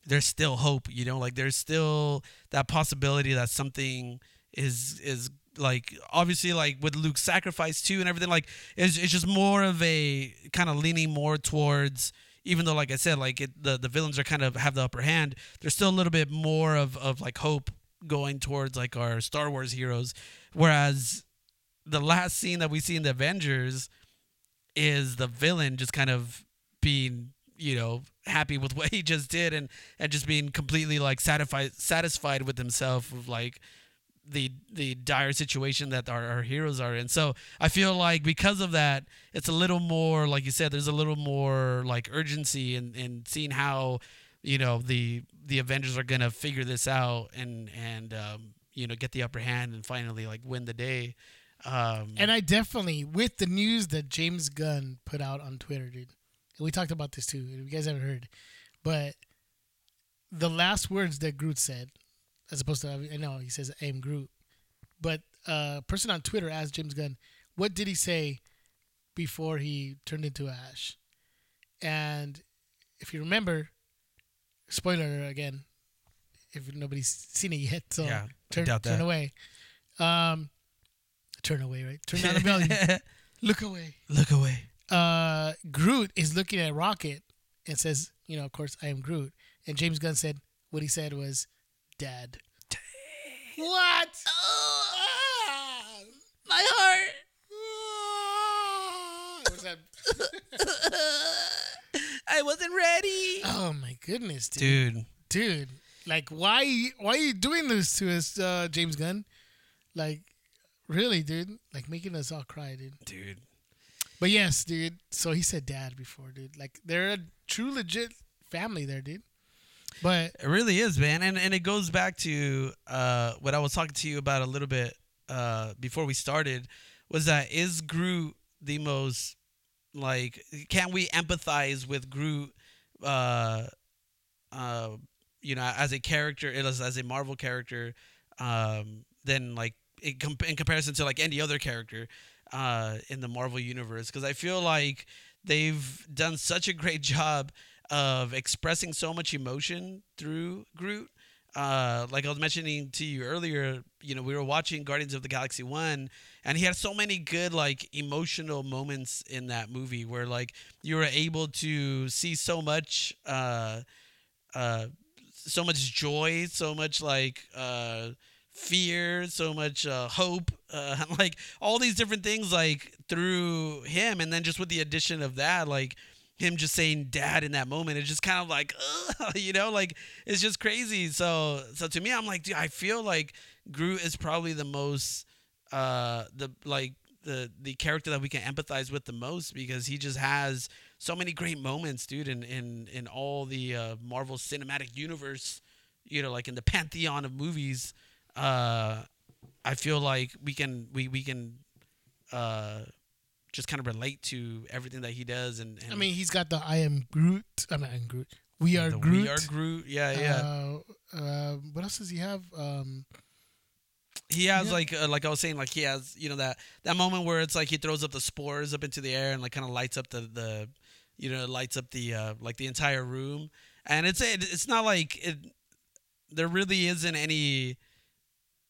A: there's still hope you know? Like there's still that possibility that something is is like obviously like with Luke's sacrifice too and everything like it's, it's just more of a kind of leaning more towards even though like I said like it, the the villains are kind of have the upper hand there's still a little bit more of of like hope going towards like our Star Wars heroes. Whereas the last scene that we see in the Avengers is the villain just kind of being you know happy with what he just did and and just being completely like satisfied satisfied with himself of like the the dire situation that our, our heroes are in so i feel like because of that it's a little more like you said there's a little more like urgency in in seeing how you know the the avengers are gonna figure this out and and um you know get the upper hand and finally like win the day um
B: And I definitely, with the news that James Gunn put out on Twitter, dude, we talked about this too. You guys haven't heard, but the last words that Groot said, as opposed to I know he says "I am Groot," but a person on Twitter asked James Gunn, "What did he say before he turned into ash?" And if you remember, spoiler again, if nobody's seen it yet, so
A: Yeah,
B: turn turn
A: that.
B: away. Um, turn away, right? Turn down the volume. Look away.
A: look away
B: Uh, Groot is looking at Rocket and says, "You know, of course, I am Groot." And James Gunn said, "What he said was, Dad." What? Ah!
F: My heart.
B: Ah! Was that?
F: I wasn't ready.
B: Oh my goodness, dude.
A: dude
B: Dude, like, why? Why are you doing this to us, uh, James Gunn? Like, really, dude? Like making us all cry, dude.
A: dude
B: But yes, dude. So he said dad before, dude. Like they're a true legit family there, dude. But
A: It really is, man, and and it goes back to uh, what I was talking to you about a little bit uh, before we started. Was that is Groot the most like? Can we empathize with Groot? Uh, uh, you know, as a character, as as a Marvel character, um, then like in, in comparison to like any other character uh, in the Marvel universe, because I feel like they've done such a great job of expressing so much emotion through Groot. Uh, like I was mentioning to you earlier, you know, we were watching Guardians of the Galaxy one, and he had so many good like emotional moments in that movie where like you were able to see so much, uh, uh, so much joy, so much like uh, fear, so much uh, hope, uh, like all these different things like through him, and then just with the addition of that, like him just saying dad in that moment it's just kind of like ugh, you know like it's just crazy. So so to me i'm like dude i feel like groot is probably the most uh the like the the character that we can empathize with the most because he just has so many great moments dude in in in all the uh marvel cinematic universe you know like in the pantheon of movies. Uh i feel like we can we we can uh just kind of relate to everything that he does and, and
B: I mean, he's got the "I am Groot." I mean, I am Groot. We are Groot.
A: We are Groot. Yeah, yeah.
B: Uh, uh, what else does he have? Um,
A: he has
B: yeah.
A: like uh, like I was saying, like he has you know that that moment where it's like he throws up the spores up into the air and like kind of lights up the the you know lights up the uh, like the entire room. And it's it, it's not like it. There really isn't any.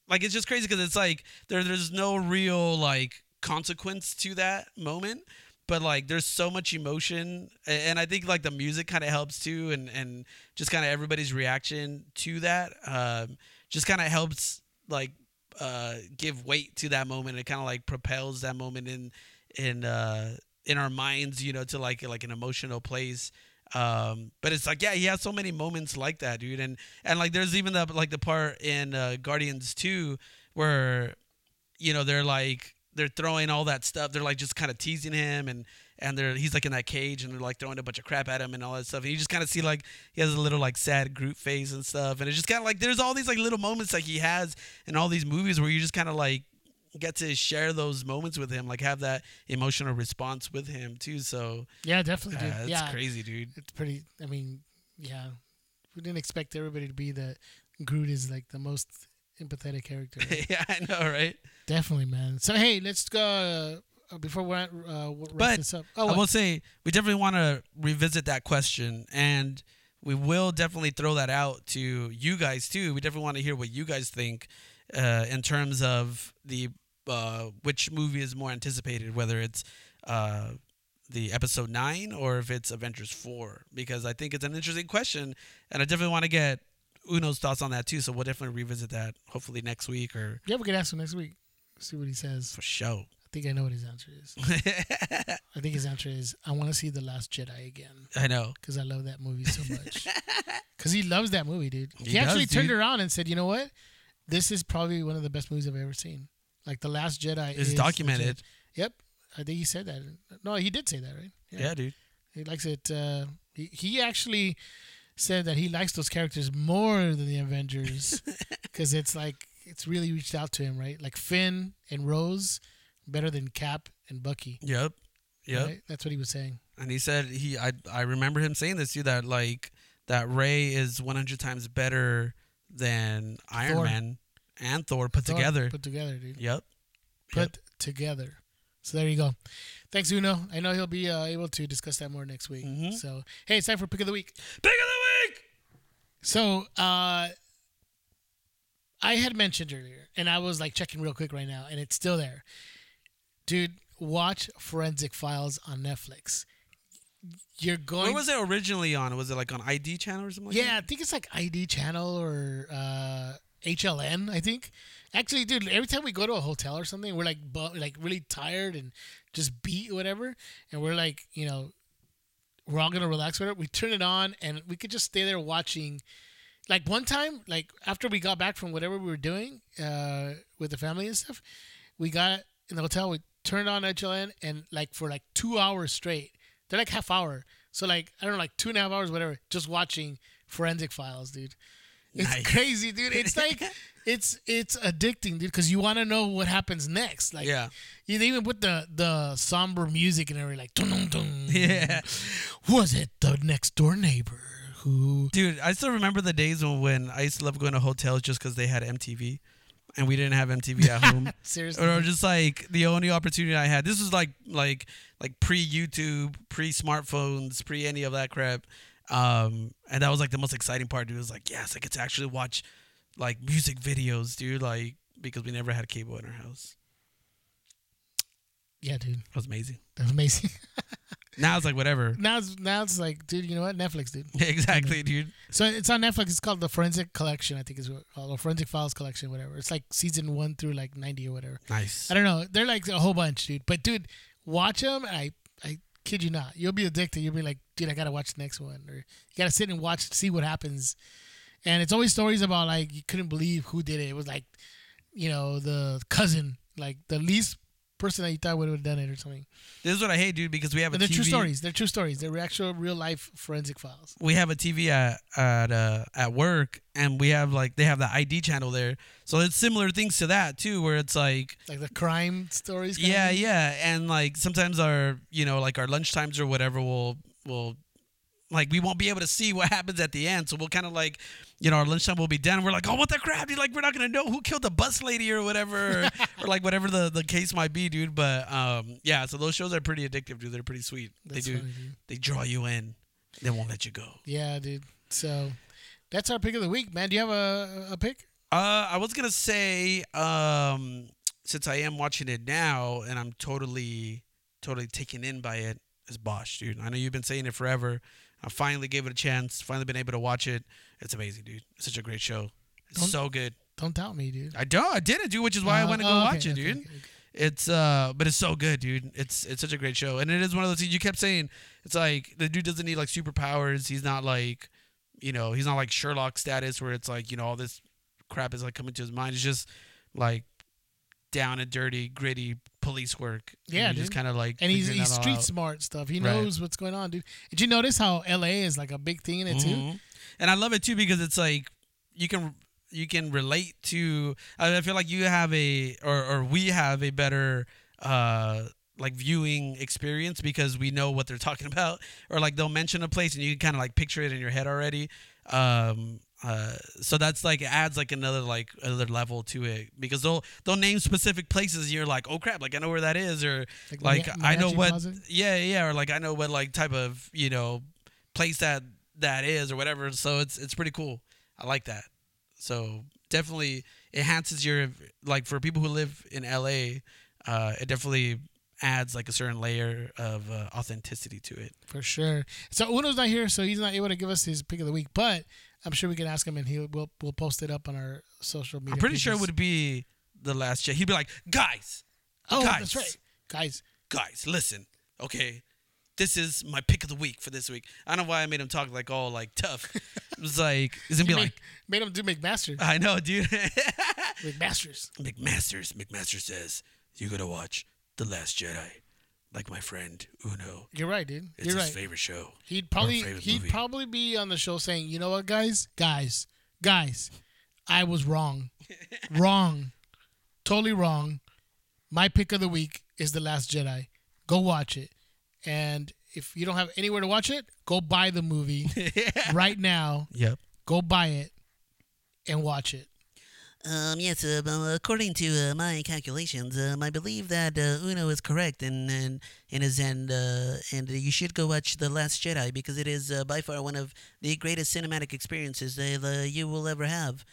A: Like it's just crazy because it's like there there's no real like consequence to that moment but like there's so much emotion and i think like the music kind of helps too and and just kind of everybody's reaction to that um just kind of helps like uh give weight to that moment it kind of like propels that moment in in uh in our minds you know to like like an emotional place Um, but it's like, yeah, he has so many moments like that, dude. And and like, there's even the like the part in uh, Guardians Two where, you know, they're like they're throwing all that stuff. They're like just kind of teasing him and and they're he's like in that cage and they're like throwing a bunch of crap at him and all that stuff. And you just kind of see like he has a little like sad Groot face and stuff. And it's just kind of like there's all these like little moments like he has in all these movies where you just kind of like get to share those moments with him, like have that emotional response with him too. So
B: Yeah, definitely, dude.
A: uh, it's
B: yeah,
A: crazy, dude.
B: it's pretty. I mean, yeah, we didn't expect everybody to be that. Groot is like the most empathetic character. right?
A: yeah, I know, right?
B: definitely, man. So hey, let's go uh, before we uh, wrap
A: But
B: this up. Oh,
A: I
B: what?
A: will say we definitely want to revisit that question, and we will definitely throw that out to you guys too. We definitely want to hear what you guys think uh, in terms of the uh, which movie is more anticipated, whether it's uh, the episode nine or if it's Avengers four, because I think it's an interesting question, and I definitely want to get Uno's thoughts on that too. So we'll definitely revisit that hopefully next week or
B: yeah, we can ask him next week. See what he says.
A: for show.
B: I think I know what his answer is. I think his answer is I want to see the Last Jedi again
A: I know.
B: because I love that movie so much. Because he loves that movie, dude. He,
A: He
B: actually
A: does,
B: turned
A: dude.
B: around and said, "You know what? This is probably one of the best movies I've ever seen. Like the Last Jedi
A: It's
B: is
A: documented.
B: legit." Yep, I think he said that. No, he did say that, right?
A: Yeah, dude.
B: He likes it. Uh, he, he actually said that he likes those characters more than the Avengers because it's like it's really reached out to him, right? Like Finn and Rose better than Cap and Bucky.
A: Yep. Yep.
B: Right? That's what he was saying.
A: And he said he I I remember him saying this too that like that Rey is 100 times better than Iron
B: Thor.
A: Man and Thor put
B: Thought-
A: together.
B: Put together, dude.
A: yep.
B: Put together. So there you go. Thanks, Uno. I know he'll be uh, able to discuss that more next week.
A: Mhm.
B: So hey, it's time for pick of the week.
A: Pick of the week.
B: So uh, I had mentioned earlier, and I was like checking real quick right now, and it's still there. Dude, watch Forensic Files on Netflix. You're going.
A: Where was it originally on? Was it like on ID channel or something? Like
B: Yeah, I think it's like ID channel or uh, HLN. I think. Actually, dude, every time we go to a hotel or something, we're like, bu- like really tired and just beat or whatever, and we're like, you know, we're all gonna relax. Whatever. We turn it on, and we could just stay there watching. Like one time, like after we got back from whatever we were doing uh, with the family and stuff, we got in the hotel. We turned on HLN, and like for like two hours straight, they're like half hour. So like I don't know, like two and a half hours, whatever, just watching forensic files, dude. It's
A: Nice.
B: crazy, dude. It's like it's it's addicting, dude, because you want to know what happens next. Like,
A: Yeah.
B: you even put the the somber music and everything, like, dun, dun, dun.
A: Yeah.
B: Was it the next door neighbor who?
A: Dude, I still remember the days when, when I used to love going to hotels just because they had MTV, and we didn't have MTV at home.
B: Seriously,
A: or just like the only opportunity I had. This was like like like pre YouTube, pre smartphones, pre any of that crap. Um, and that was like the most exciting part. Dude, it was like, yes, I get to actually watch like music videos, dude. Like because we never had a cable in our house.
B: yeah, dude,
A: That was amazing.
B: That was amazing.
A: Now it's like whatever.
B: now it's now it's like, dude, you know what? Netflix, dude.
A: exactly, dude.
B: So it's on Netflix. It's called the Forensic Collection. I think is what called or Forensic Files Collection, whatever. It's like season one through like ninety or whatever.
A: Nice.
B: I don't know. They're like a whole bunch, dude. But dude, watch them. I I kid you not. You'll be addicted. You'll be like, dude, I gotta watch the next one, or you gotta sit and watch, see what happens. And it's always stories about like you couldn't believe who did it. It was like, you know, the cousin, like the least person that you thought would have done it or something.
A: This is what I hate, dude, because we have a
B: they're
A: TV.
B: true stories. They're true stories. They're actual real life forensic files.
A: we have a TV at at uh, at work, and we have like they have the ID channel there, so it's similar things to that too, where it's like
B: Like the crime stories.
A: yeah, yeah, and like sometimes our you know like our lunch times or whatever will will like we won't be able to see what happens at the end, so we'll kind of like you know our lunchtime will be done. We're like, oh, what the crap, dude? Like we're not gonna know who killed the bus lady or whatever, or, or like whatever the the case might be, dude. But um, yeah, so those shows are pretty addictive, dude. They're pretty sweet.
B: That's
A: they do.
B: funny.
A: They draw you in. They won't let you go.
B: Yeah, dude. So that's our pick of the week, man. Do you have a, a pick?
A: Uh, I was gonna say, um, since I am watching it now and I'm totally, totally taken in by it, it, is Bosch, dude. I know you've been saying it forever. I finally gave it a chance. Finally been able to watch it. It's amazing, dude. It's such a great show. It's
B: Don't-
A: so good.
B: Don't doubt me, dude.
A: I don't. I didn't, dude. Which is why I
B: Uh,
A: went to go
B: oh, okay,
A: watch it,
B: okay,
A: dude.
B: okay.
A: It's uh, but it's so good, dude. It's it's such a great show, and it is one of those things you kept saying. It's like the dude doesn't need like superpowers. He's not like, you know, he's not like Sherlock status where it's like you know all this crap is like coming to his mind. It's just like down and dirty, gritty police work.
B: Yeah,
A: and just kind of like
B: and he's he's street
A: out.
B: smart stuff. He
A: Right.
B: knows what's going on, dude. Did you notice how L.A. is like a big thing in it too?
A: Mhm. And I love it too because it's like you can you can relate to. I I feel like you have a or or we have a better uh like viewing experience because we know what they're talking about or like they'll mention a place and you can kind of like picture it in your head already um uh so that's like it adds like another like another level to it. Because they'll they'll name specific places you're like oh crap like i know where that is or
B: Like
A: like, i know what
B: Plaza?
A: yeah yeah or like i know what like type of you know place that that is or whatever. So it's it's pretty cool. I like that. So definitely enhances your like for people who live in la uh it definitely adds like a certain layer of uh, authenticity to it
B: For sure. So Uno's not here, so he's not able to give us his pick of the week. But I'm sure we can ask him, and he'll we'll, we'll post it up on our social media.
A: i'm pretty sure it would be the last jet he'd be like guys
B: Oh,
A: guys
B: that's right, guys.
A: guys listen okay this is my pick of the week for this week i don't know why i made him talk like all like tough it was like it's gonna be
B: made,
A: like
B: made him do McMaster.
A: i know dude
B: McMasters.
A: McMasters. McMaster says you gotta watch The Last Jedi, like my friend Uno.
B: You're right, dude.
A: It's
B: You're
A: his
B: right.
A: favorite show.
B: He'd probably
A: favorite
B: he'd
A: movie.
B: probably be on the show saying, "You know what, guys, guys, guys, I was wrong, wrong, totally wrong. My pick of the week is The Last Jedi. Go watch it, and if you don't have anywhere to watch it, go buy the movie right now.
A: Yep.
B: Go buy it and watch it.
F: Um, yes, uh, well, according to uh, my calculations, um, I believe that uh, Uno is correct, and and and is and uh, and you should go watch The Last Jedi because it is uh, by far one of the greatest cinematic experiences that uh, you will ever have.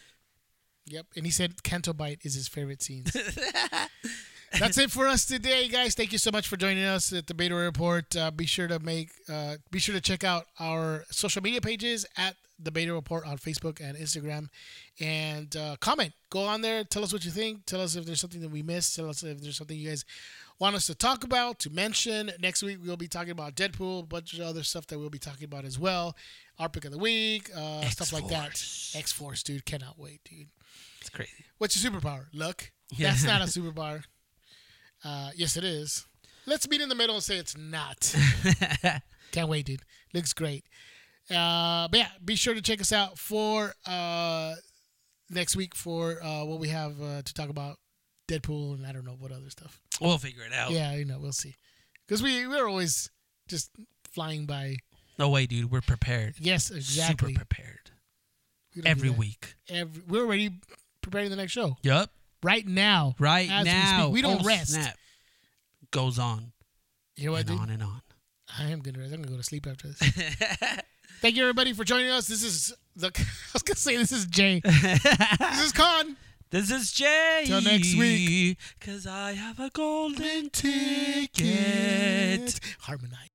B: Yep. And he said Canto Bight is his favorite scene. That's it for us today, guys. Thank you so much for joining us at the Beta Report. Uh, be sure to make, uh, be sure to check out our social media pages at the Beta Report on Facebook and Instagram, and uh, comment. Go on there. Tell us what you think. Tell us if there's something that we missed. Tell us if there's something you guys want us to talk about, to mention. Next week we'll be talking about Deadpool, a bunch of other stuff that we'll be talking about as well. Our pick of the week, uh, stuff like that. X Force, dude, cannot wait, dude.
A: It's crazy.
B: What's your superpower? Luck. That's not a superpower. Uh, yes, it is. Let's meet in the middle and say it's not. Can't wait, dude. Looks great. Uh, but yeah, be sure to check us out for uh, next week for uh, what we have uh, to talk about Deadpool and I don't know what other stuff.
A: We'll figure it out.
B: Yeah, you know, we'll see. Because we, we're always just flying by.
A: No way, dude. We're prepared.
B: Yes, exactly.
A: Super prepared.
B: We
A: Every week.
B: Every, we're already preparing the next show.
A: Yep.
B: Right now.
A: Right
B: as we speak.
A: now.
B: We, don't
A: Oh,
B: rest.
A: Snap. Goes on
B: You know what,
A: and
B: dude?
A: on and on.
B: I am gonna. rest. I'm gonna go to sleep after this. Thank you, everybody, for joining us. This is the. I was gonna say this is Jay. this is Con.
A: This is Jay.
B: Till next week.
A: Cause I have a golden
B: Ticket.
A: ticket.
B: Harmonize.